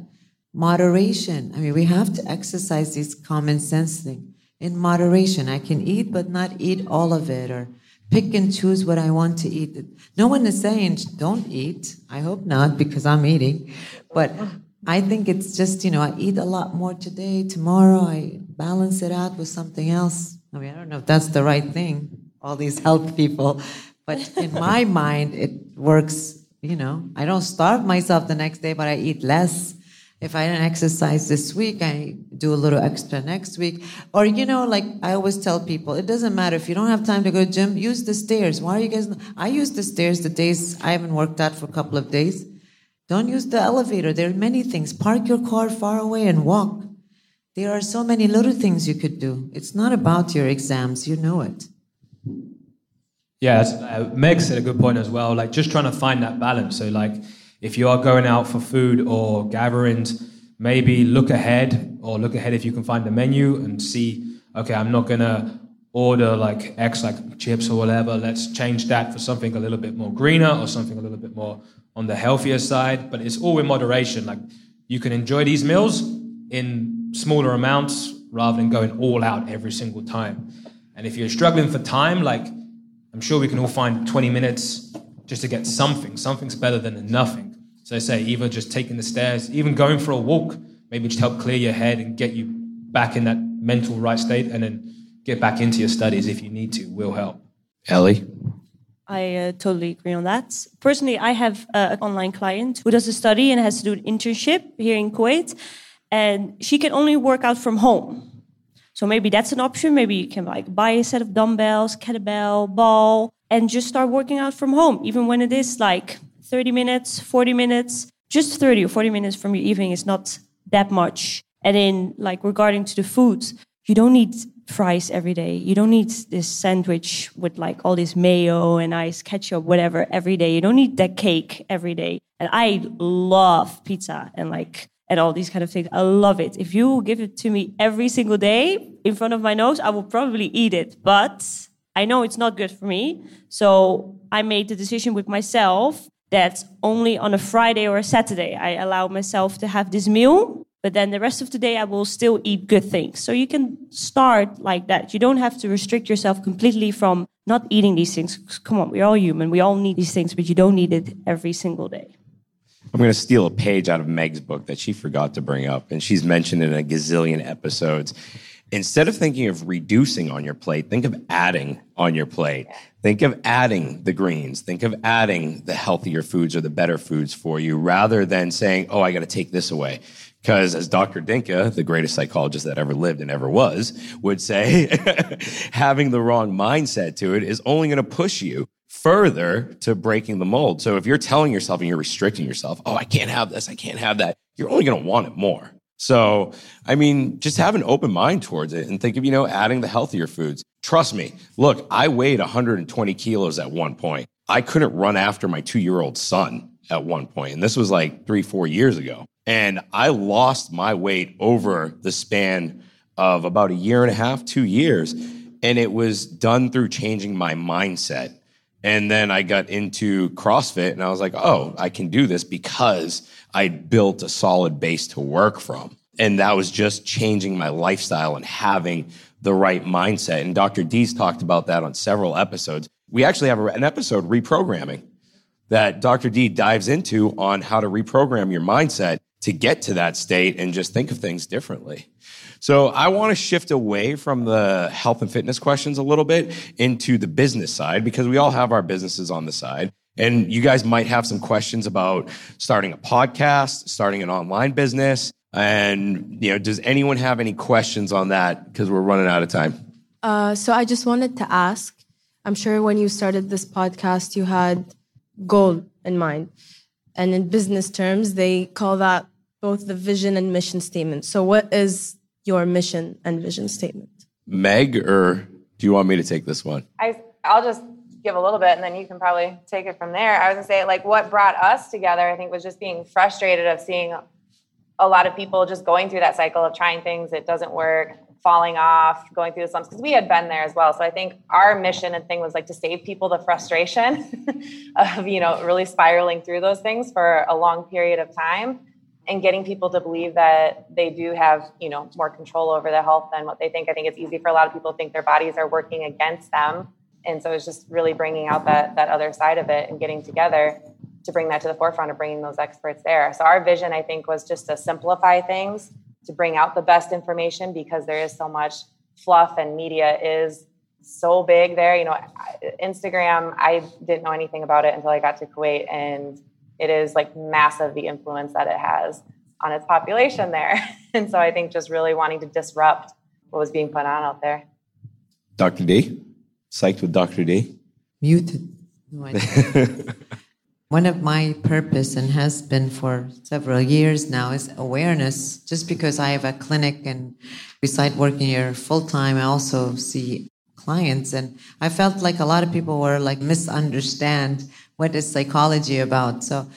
moderation. I mean, we have to exercise this common sense thing in moderation. I can eat, but not eat all of it, or pick and choose what I want to eat. No one is saying don't eat. I hope not, because I'm eating. But I think it's just you know I eat a lot more today. Tomorrow I balance it out with something else. I mean, I don't know if that's the right thing, all these health people, but in my (laughs) mind, it works. You know, I don't starve myself the next day, but I eat less. If I don't exercise this week, I do a little extra next week. Or, you know, like I always tell people, it doesn't matter. If you don't have time to go to gym, use the stairs. Why are you guys? I use the stairs the days I haven't worked out for a couple of days. Don't use the elevator. There are many things. Park your car far away and walk. There are so many little things you could do. It's not about your exams, you know it. Yeah, uh, Meg said a good point as well. Like just trying to find that balance. So like, if you are going out for food or gatherings, maybe look ahead or look ahead if you can find the menu and see. Okay, I'm not gonna order like X, like chips or whatever. Let's change that for something a little bit more greener or something a little bit more on the healthier side. But it's all in moderation. Like you can enjoy these meals in smaller amounts rather than going all out every single time. And if you're struggling for time, like I'm sure we can all find 20 minutes just to get something. Something's better than nothing. So I say either just taking the stairs, even going for a walk, maybe just help clear your head and get you back in that mental right state, and then get back into your studies if you need to. Will help. Ellie. I uh, totally agree on that. Personally, I have uh, an online client who does a study and has to do an internship here in Kuwait and she can only work out from home. So maybe that's an option. Maybe you can like buy a set of dumbbells, kettlebell, ball, and just start working out from home, even when it is like 30 minutes, 40 minutes, just 30 or 40 minutes from your evening is not that much. And then like regarding to the foods, you don't need fries every day. You don't need this sandwich with like all this mayo and ice ketchup, whatever, every day. You don't need that cake every day. And I love pizza and like and all these kind of things. I love it. If you give it to me every single day in front of my nose, I will probably eat it. But I know it's not good for me. So I made the decision with myself that only on a Friday or a Saturday I allow myself to have this meal. But then the rest of the day I will still eat good things. So you can start like that. You don't have to restrict yourself completely from not eating these things. Come on, we're all human. We all need these things, but you don't need it every single day. I'm going to steal a page out of Meg's book that she forgot to bring up, and she's mentioned in a gazillion episodes. Instead of thinking of reducing on your plate, think of adding on your plate. Think of adding the greens. Think of adding the healthier foods or the better foods for you rather than saying, oh, I got to take this away. Because as Dr. Dinka, the greatest psychologist that ever lived and ever was, would say, (laughs) having the wrong mindset to it is only going to push you further to breaking the mold. So if you're telling yourself and you're restricting yourself, oh, I can't have this, I can't have that, you're only going to want it more. So, I mean, just have an open mind towards it and think of, you know, adding the healthier foods. Trust me. Look, I weighed 120 kilos at one point. I couldn't run after my two year old son at one point, And this was like three, four years ago. And I lost my weight over the span of about a year and a half, two years. And it was done through changing my mindset and then I got into CrossFit and I was like, oh, I can do this because I built a solid base to work from. And that was just changing my lifestyle and having the right mindset. And Dr. D's talked about that on several episodes. We actually have an episode reprogramming that Dr. D dives into on how to reprogram your mindset to get to that state and just think of things differently. So I want to shift away from the health and fitness questions a little bit into the business side because we all have our businesses on the side. And you guys might have some questions about starting a podcast, starting an online business. And, you know, does anyone have any questions on that? Because we're running out of time. Uh, so I just wanted to ask I'm sure when you started this podcast, you had goal in mind. And in business terms, they call that both the vision and mission statement. So, what is your mission and vision statement. Meg, or do you want me to take this one? I, I'll just give a little bit and then you can probably take it from there. I was gonna say, like, what brought us together, I think, was just being frustrated of seeing a lot of people just going through that cycle of trying things, it doesn't work, falling off, going through the slumps, because we had been there as well. So I think our mission and thing was like to save people the frustration (laughs) of, you know, really spiraling through those things for a long period of time and getting people to believe that they do have you know more control over their health than what they think i think it's easy for a lot of people to think their bodies are working against them and so it's just really bringing out that that other side of it and getting together to bring that to the forefront of bringing those experts there so our vision i think was just to simplify things to bring out the best information because there is so much fluff and media is so big there you know instagram i didn't know anything about it until i got to kuwait and it is like massive the influence that it has on its population there. (laughs) And so I think just really wanting to disrupt what was being put on out there. Dr. D? Psyched with Dr. Day? Muted. No, (laughs) One of my purpose and has been for several years now is awareness. Just because I have a clinic and beside working here full time, I also see clients and I felt like a lot of people were like misunderstand what is psychology about. So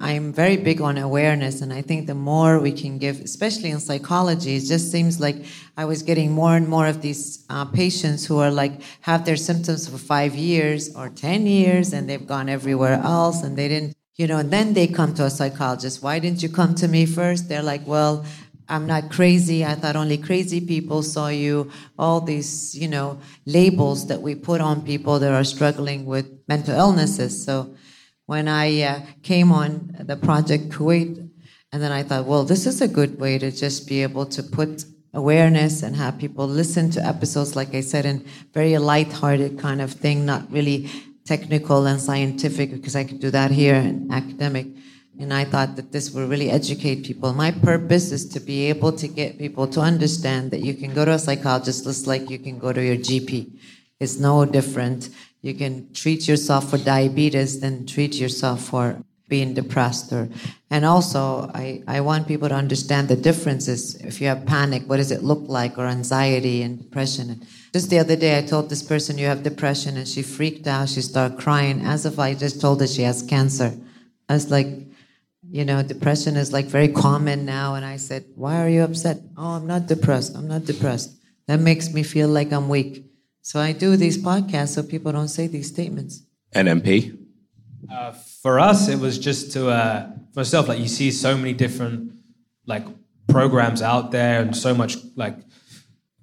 I'm very big on awareness, and I think the more we can give, especially in psychology, it just seems like I was getting more and more of these uh, patients who are like have their symptoms for five years or ten years, and they've gone everywhere else, and they didn't, you know. And then they come to a psychologist. Why didn't you come to me first? They're like, well. I'm not crazy. I thought only crazy people saw you. All these, you know, labels that we put on people that are struggling with mental illnesses. So when I uh, came on the project Kuwait, and then I thought, well, this is a good way to just be able to put awareness and have people listen to episodes, like I said, in very light-hearted kind of thing, not really technical and scientific, because I could do that here and academic. And I thought that this will really educate people. My purpose is to be able to get people to understand that you can go to a psychologist just like you can go to your GP. It's no different. You can treat yourself for diabetes, then treat yourself for being depressed or and also I, I want people to understand the differences if you have panic what does it look like or anxiety and depression and just the other day i told this person you have depression and she freaked out she started crying as if i just told her she has cancer i was like you know, depression is like very common now. And I said, Why are you upset? Oh, I'm not depressed. I'm not depressed. That makes me feel like I'm weak. So I do these podcasts so people don't say these statements. NMP? Uh, for us, it was just to, uh, for myself, like you see so many different like programs out there and so much like,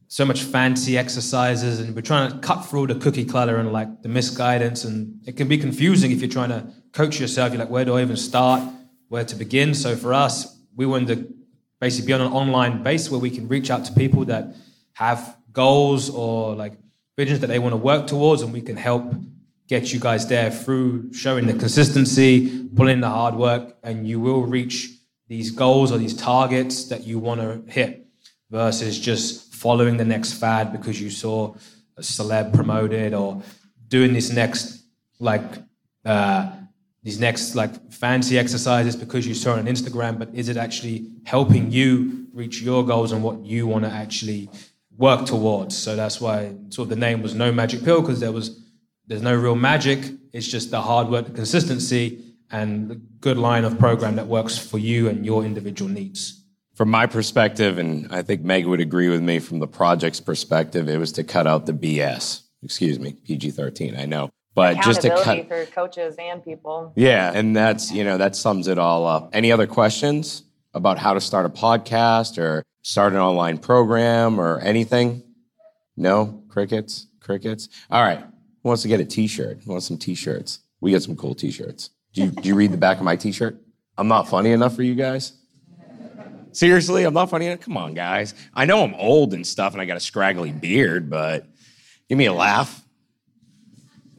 so much fancy exercises and we're trying to cut through the cookie clutter and like the misguidance and it can be confusing if you're trying to coach yourself. You're like, where do I even start? where to begin. So for us, we wanted to basically be on an online base where we can reach out to people that have goals or like visions that they want to work towards, and we can help get you guys there through showing the consistency, pulling the hard work, and you will reach these goals or these targets that you want to hit versus just following the next fad because you saw a celeb promoted or doing this next like uh, these next like fancy exercises because you saw on Instagram, but is it actually helping you reach your goals and what you want to actually work towards? So that's why sort of the name was No Magic Pill because there was there's no real magic. It's just the hard work, the consistency, and the good line of program that works for you and your individual needs. From my perspective, and I think Meg would agree with me from the project's perspective, it was to cut out the BS. Excuse me, PG 13, I know but just to cut for coaches and people. Yeah, and that's you know that sums it all up. Any other questions about how to start a podcast or start an online program or anything? No crickets, crickets. All right, who wants to get a T-shirt? Who wants some T-shirts? We get some cool T-shirts. Do you, do you read the back of my T-shirt? I'm not funny enough for you guys. Seriously, I'm not funny enough. Come on, guys. I know I'm old and stuff, and I got a scraggly beard, but give me a laugh.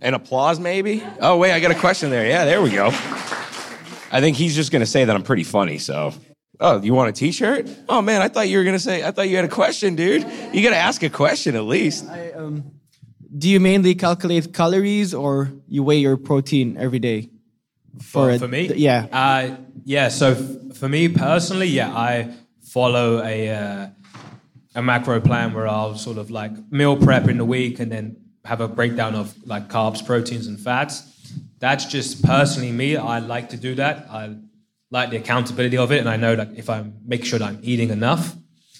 An applause, maybe? Oh, wait, I got a question there. Yeah, there we go. I think he's just going to say that I'm pretty funny, so. Oh, you want a t shirt? Oh, man, I thought you were going to say, I thought you had a question, dude. You got to ask a question at least. I, um, do you mainly calculate calories or you weigh your protein every day? For, for, for me? yeah. Uh, yeah, so f- for me personally, yeah, I follow a. Uh, a macro plan where I'll sort of like meal prep in the week and then have a breakdown of like carbs, proteins, and fats. That's just personally me. I like to do that. I like the accountability of it, and I know that if I make sure that I'm eating enough,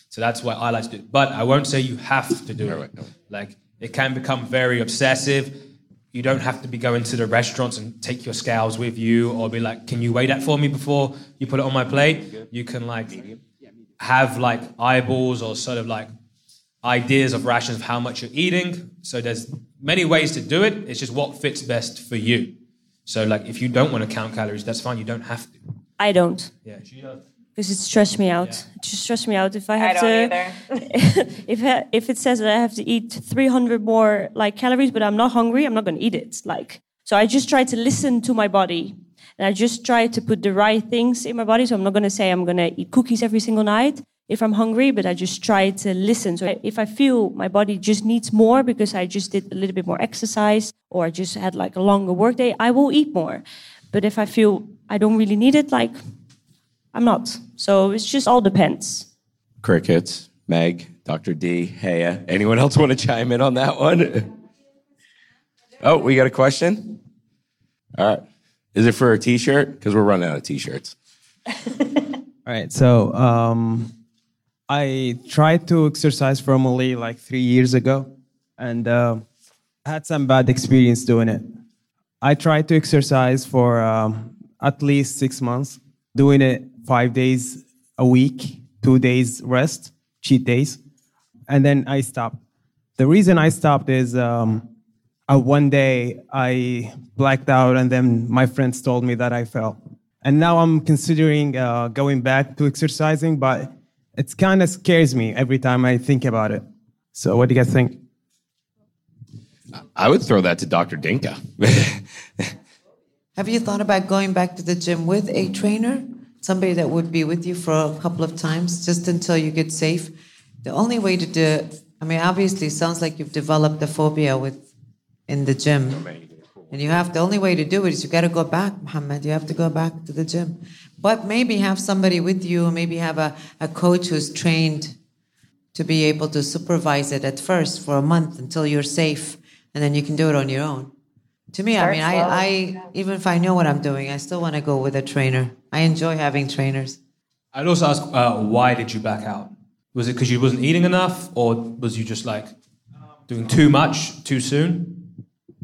so that's why I like to do it. But I won't say you have to do it. Like it can become very obsessive. You don't have to be going to the restaurants and take your scales with you, or be like, "Can you weigh that for me before you put it on my plate?" You can like have like eyeballs or sort of like ideas of rations of how much you're eating. So there's many ways to do it. It's just what fits best for you. So like if you don't want to count calories, that's fine. You don't have to. I don't. Yeah. Because it stressed me out. It just stressed me out if I have I don't to. either. (laughs) if if it says that I have to eat 300 more like calories, but I'm not hungry, I'm not going to eat it. Like so, I just try to listen to my body, and I just try to put the right things in my body. So I'm not going to say I'm going to eat cookies every single night if I'm hungry, but I just try to listen. So if I feel my body just needs more because I just did a little bit more exercise or I just had like a longer workday, I will eat more. But if I feel I don't really need it, like I'm not. So it's just all depends. Crickets, Meg, Dr. D, Haya. Anyone else want to chime in on that one? oh, we got a question? All right. Is it for a t shirt? Because we're running out of t shirts. (laughs) All right. So um, I tried to exercise formally like three years ago, and uh, had some bad experience doing it. I tried to exercise for um, at least six months, doing it five days a week, two days rest, cheat days, and then I stopped. The reason I stopped is um, uh, one day I blacked out, and then my friends told me that I fell. And now I'm considering uh, going back to exercising, but it kind of scares me every time I think about it. So, what do you guys think? I would throw that to Dr. Dinka. (laughs) Have you thought about going back to the gym with a trainer? Somebody that would be with you for a couple of times, just until you get safe. The only way to do it, I mean, obviously, it sounds like you've developed a phobia with in the gym. And you have the only way to do it is you got to go back, Muhammad. You have to go back to the gym. But maybe have somebody with you, maybe have a, a coach who's trained to be able to supervise it at first for a month until you're safe, and then you can do it on your own. To me, I Start mean, I, slow. I even if I know what I'm doing, I still want to go with a trainer. I enjoy having trainers. I'd also ask, uh, why did you back out? Was it because you wasn't eating enough, or was you just like doing too much too soon?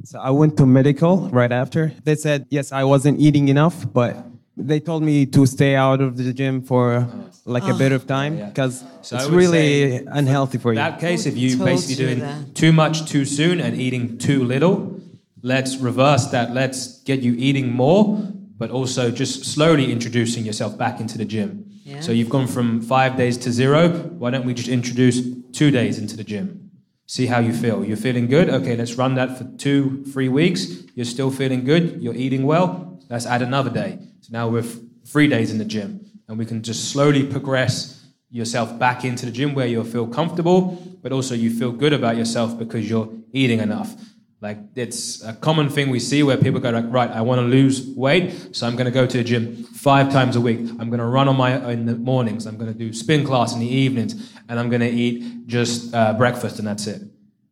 So, I went to medical right after. They said, yes, I wasn't eating enough, but they told me to stay out of the gym for oh. like a bit of time because So it's really unhealthy for you. In that case, if you told basically you doing that. too much too soon and eating too little, let's reverse that. Let's get you eating more, but also just slowly introducing yourself back into the gym. Yeah. So you've gone from five days to zero. Why don't we just introduce two days into the gym? See how you feel. You're feeling good? Okay, let's run that for two, three weeks. You're still feeling good. You're eating well. Let's add another day. So now we're three days in the gym. And we can just slowly progress yourself back into the gym where you'll feel comfortable, but also you feel good about yourself because you're eating enough. Like it's a common thing we see where people go like, right, I want to lose weight, so I'm going to go to the gym five times a week. I'm going to run on my in the mornings. I'm going to do spin class in the evenings, and I'm going to eat just uh, breakfast, and that's it.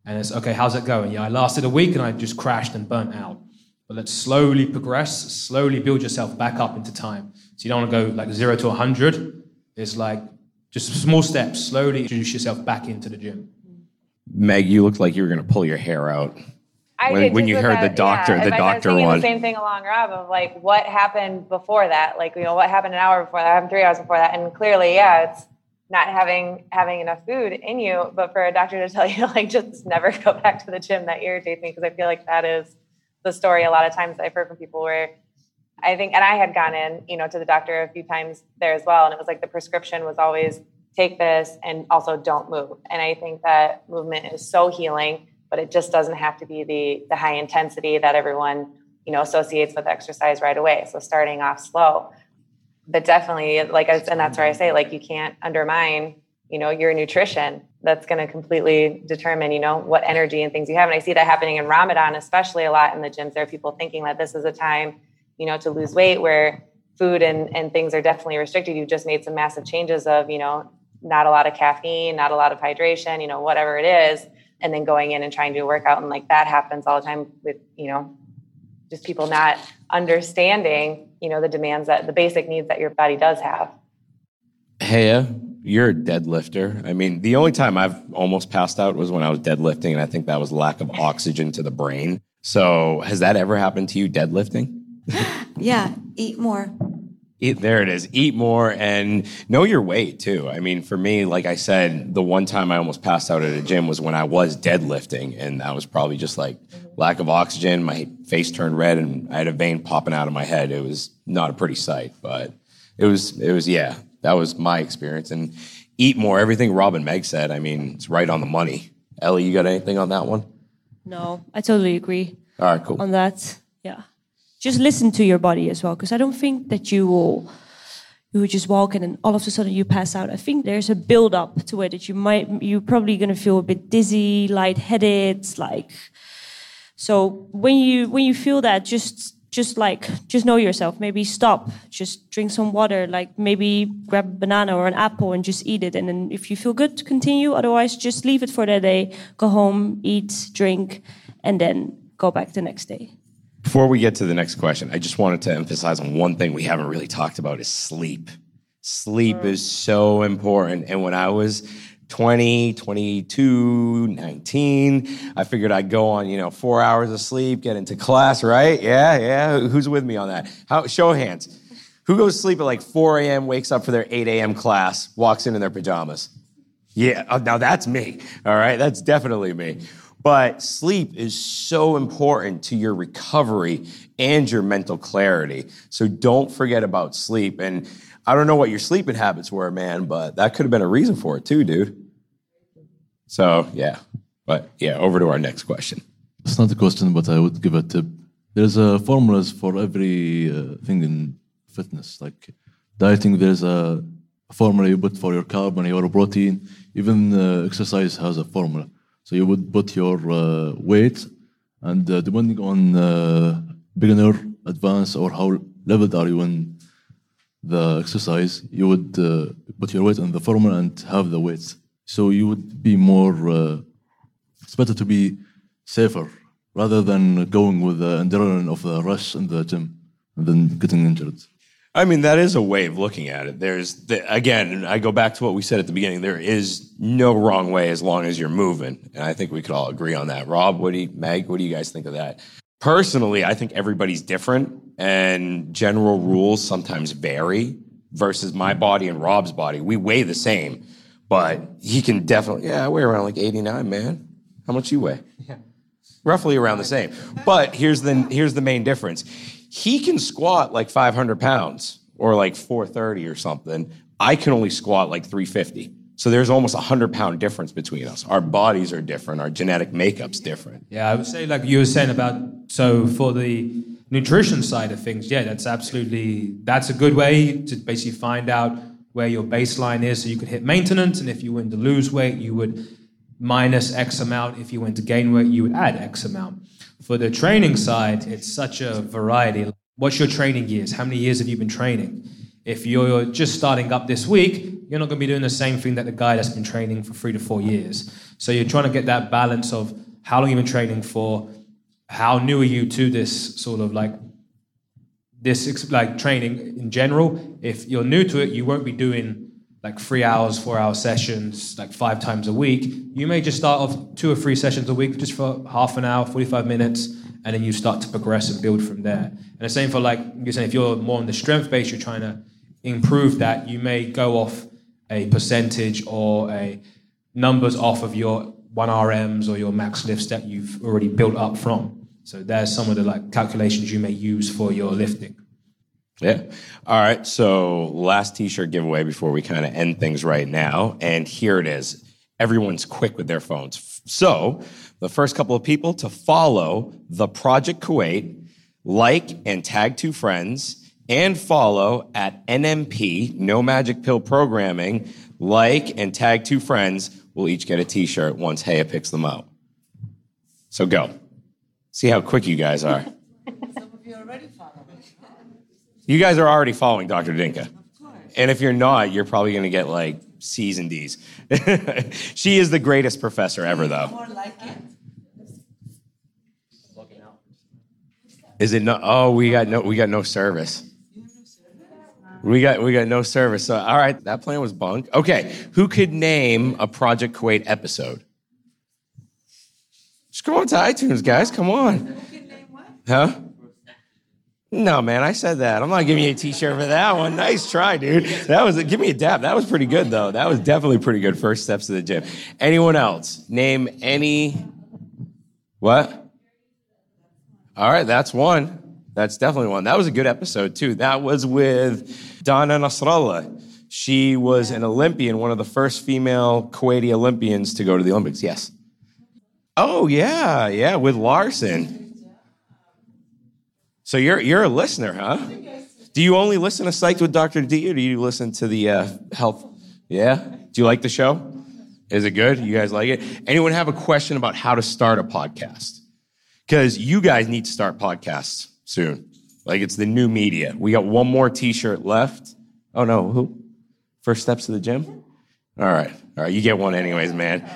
And it's okay. How's it going? Yeah, I lasted a week and I just crashed and burnt out. But let's slowly progress, slowly build yourself back up into time. So you don't want to go like zero to 100. It's like just small steps, slowly introduce yourself back into the gym. Meg, you looked like you were going to pull your hair out. I When- when you heard that- the doctor- yeah, the I- I was doctor thinking one. The same thing along Rob of like what happened before that, like you know what happened an hour before that, what happened three hours before that, and clearly, yeah, it's not having having enough food in you. But for a doctor to tell (laughs) you like just never go back to the gym, that irritates me because I feel like that is the story a lot of times I've heard from people where I think, and I had gone in, you know, to the doctor a few times there as well, and it was like the prescription was always take this and also don't move. And I think that movement is so healing, but it just doesn't have to be the the high intensity that everyone you know associates with exercise right away. So starting off slow, but definitely like and that's where I say like you can't undermine you know your nutrition that's going to completely determine you know what energy and things you have and i see that happening in ramadan especially a lot in the gyms there are people thinking that this is a time you know to lose weight where food and, and things are definitely restricted you've just made some massive changes of you know not a lot of caffeine, not a lot of hydration, you know, whatever it is, and then going in and trying to work out. And like that happens all the time with, you know, just people not understanding, you know, the demands that the basic needs that your body does have. Hey, you're a deadlifter. I mean, the only time I've almost passed out was when I was deadlifting, and I think that was lack of oxygen to the brain. So, has that ever happened to you deadlifting? (laughs) yeah, eat more. Eat, there it is. Eat more and know your weight too. I mean, for me, like I said, the one time I almost passed out at a gym was when I was deadlifting, and that was probably just like lack of oxygen. My face turned red, and I had a vein popping out of my head. It was not a pretty sight, but it was. It was yeah. That was my experience. And eat more. Everything Rob and Meg said. I mean, it's right on the money. Ellie, you got anything on that one? No, I totally agree. All right, cool. On that, yeah just listen to your body as well because i don't think that you will you would just walk in and all of a sudden you pass out i think there's a build up to it that you might you're probably going to feel a bit dizzy lightheaded like so when you when you feel that just just like just know yourself. Maybe stop just drink some water like maybe grab a banana or an apple and just eat it. And then if you feel good continue. Otherwise just leave it for the day. Go home eat drink and then go back the next day. Before we get to the next question, I just wanted to emphasize on one thing we haven't really talked about is sleep. Sleep is mm. so important. And when I was 20, 22, 19, I figured I'd go on, you know, four hours of sleep, get into class, right? Yeah, yeah. Who's with me on that? How, show hands. Who goes to sleep at like 4 a.m., wakes up for their 8 a.m. class, walks in in their pajamas? Yeah, oh, now that's me. All right, that's definitely me. But sleep is so important to your recovery and your mental clarity. So don't forget about sleep. And I don't know what your sleeping habits were, man, but that could have been a reason for it too, dude. So, yeah. But yeah, over to our next question. It's not a question, but I would give a tip. There's a formulas for every uh, thing in fitness. Like dieting, there's a formula you put for your carb and your protein. Even uh, exercise has a formula. So you would put your uh, weight, and uh, depending on uh, beginner, advanced, or how leveled are you in the exercise, you would uh, put your weight on the formula and have the weights. So you would be more. Uh, it's better to be safer rather than going with the adrenaline of the rush in the gym and then getting injured. I mean, that is a way of looking at it. There's, the, again, I go back to what we said at the beginning. There is no wrong way as long as you're moving. And I think we could all agree on that. Rob, what do you, Meg, what do you guys think of that? Personally, I think everybody's different and general rules sometimes vary versus my body and Rob's body. We weigh the same, but he can definitely, yeah, I weigh around like 89, man. How much you weigh? Yeah. Roughly around the same. But here's the, here's the main difference he can squat like 500 pounds or like 430 or something. I can only squat like 350. So there's almost a 100 pound difference between us. Our bodies are different, our genetic makeup's different. Yeah, I would say, like you were saying about, so for the nutrition side of things, yeah, that's absolutely, that's a good way to basically find out where your baseline is so you could hit maintenance. And if you want to lose weight, you would minus X amount. If you want to gain weight, you would add X amount. For the training side, it's such a variety. What's your training years? How many years have you been training? If you're just starting up this week, you're not going to be doing the same thing that the guy that's been training for three to four years. So you're trying to get that balance of how long you've been training for, how new are you to this sort of like this like training in general. If you're new to it, you won't be doing like three hours, four hour sessions, like five times a week. You may just start off two or three sessions a week, just for half an hour, 45 minutes, and then you start to progress and build from there. And the same for like you're saying, if you're more on the strength base, you're trying to improve that, you may go off a percentage or a numbers off of your one RMs or your max lifts that you've already built up from. So there's some of the like calculations you may use for your lifting. Yeah. All right. So last t-shirt giveaway before we kind of end things right now. And here it is. Everyone's quick with their phones. So the first couple of people to follow the Project Kuwait, like and tag two friends, and follow at NMP, No Magic Pill Programming, like and tag two friends We'll each get a t-shirt once Haya picks them out. So go. See how quick you guys are. Some of you already following. You guys are already following Dr. Dinka. And if you're not, you're probably going to get like C's and D's. (laughs) she is the greatest professor ever, though. Is it not? Oh, we got no. We got no service. We got we got no service. So all right, that plan was bunk. Okay, who could name a Project Kuwait episode? Just go on to iTunes, guys. Come on. Huh? No, man, I said that. I'm not giving you a T-shirt for that one. Nice try, dude. That was give me a dap. That was pretty good, though. That was definitely pretty good. First steps to the gym. Anyone else? Name any. What? All right, that's one. That's definitely one. That was a good episode too. That was with Donna Nasrallah. She was an Olympian, one of the first female Kuwaiti Olympians to go to the Olympics. Yes. Oh yeah, yeah, with Larson. So you're you're a listener, huh? Do you only listen to Psyched with Dr. D, or do you listen to the uh, health? Yeah. Do you like the show? Is it good? You guys like it? Anyone have a question about how to start a podcast? Because you guys need to start podcasts soon. Like it's the new media. We got one more T-shirt left. Oh no, who? First steps to the gym. All right, all right. You get one anyways, man.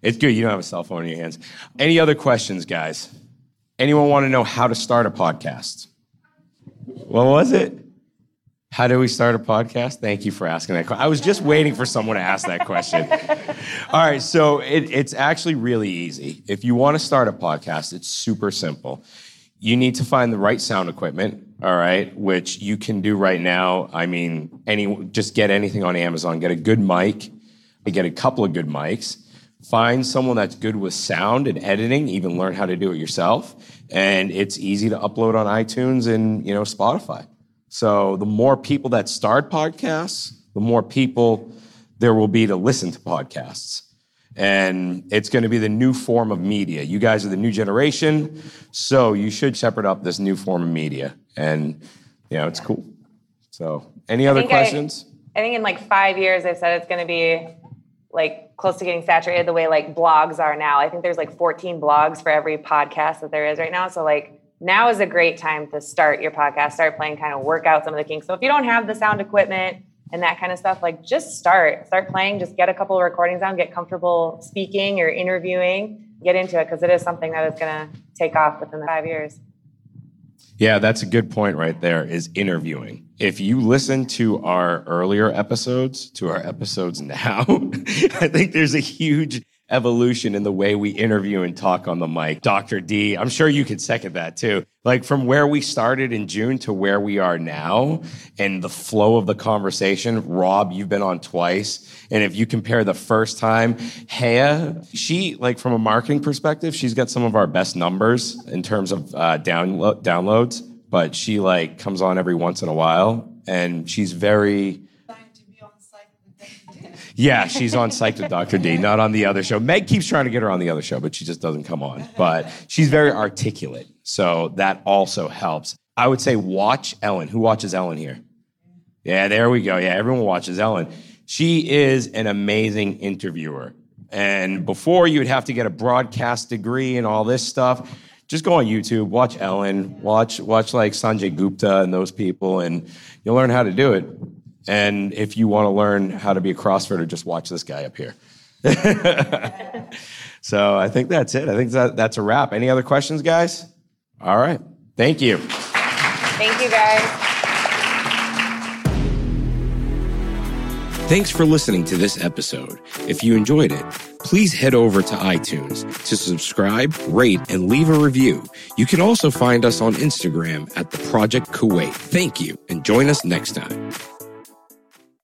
It's good. You don't have a cell phone in your hands. Any other questions, guys? Anyone want to know how to start a podcast? What was it? How do we start a podcast? Thank you for asking that. I was just waiting for someone to ask that question. All right, so it, it's actually really easy. If you want to start a podcast, it's super simple. You need to find the right sound equipment, all right, which you can do right now. I mean, any just get anything on Amazon, get a good mic, get a couple of good mics. Find someone that's good with sound and editing even learn how to do it yourself. And it's easy to upload on itunes and you know spotify. So the more people that start podcasts the more people there will be to listen to podcasts and it's going to be the new form of media you guys are the new generation so you should shepherd up this new form of media and you know it's cool so any other questions I, I think in like five years they've said it's going to be like close to getting saturated the way like blogs are now. I think there's like 14 blogs for every podcast that there is right now. So like now is a great time to start your podcast, start playing, kind of work out some of the kinks. So if you don't have the sound equipment and that kind of stuff, like just start, start playing, just get a couple of recordings down, get comfortable speaking or interviewing, get into it because it is something that is going to take off within the five years. Yeah, that's a good point right there is interviewing. If you listen to our earlier episodes, to our episodes (laughs) now, I think there's a huge evolution in the way we interview and talk on the mic. Dr. D, I'm sure you could second that too. Like from where we started in June to where we are now and the flow of the conversation. Rob, you've been on twice. And if you compare the first time, Haya, she, like from a marketing perspective, she's got some of our best numbers in terms of uh, download, downloads, but she like comes on every once in a while and she's very, yeah, she's on Psych with Dr. D, not on the other show. Meg keeps trying to get her on the other show, but she just doesn't come on. But she's very articulate. So that also helps. I would say watch Ellen. Who watches Ellen here? Yeah, there we go. Yeah, everyone watches Ellen. She is an amazing interviewer. And before you would have to get a broadcast degree and all this stuff, just go on YouTube, watch Ellen, watch watch like Sanjay Gupta and those people, and you'll learn how to do it. And if you want to learn how to be a CrossFitter, just watch this guy up here. (laughs) so I think that's it. I think that, that's a wrap. Any other questions, guys? All right. Thank you. Thank you, guys. Thanks for listening to this episode. If you enjoyed it, please head over to iTunes to subscribe, rate, and leave a review. You can also find us on Instagram at the Project Kuwait. Thank you and join us next time.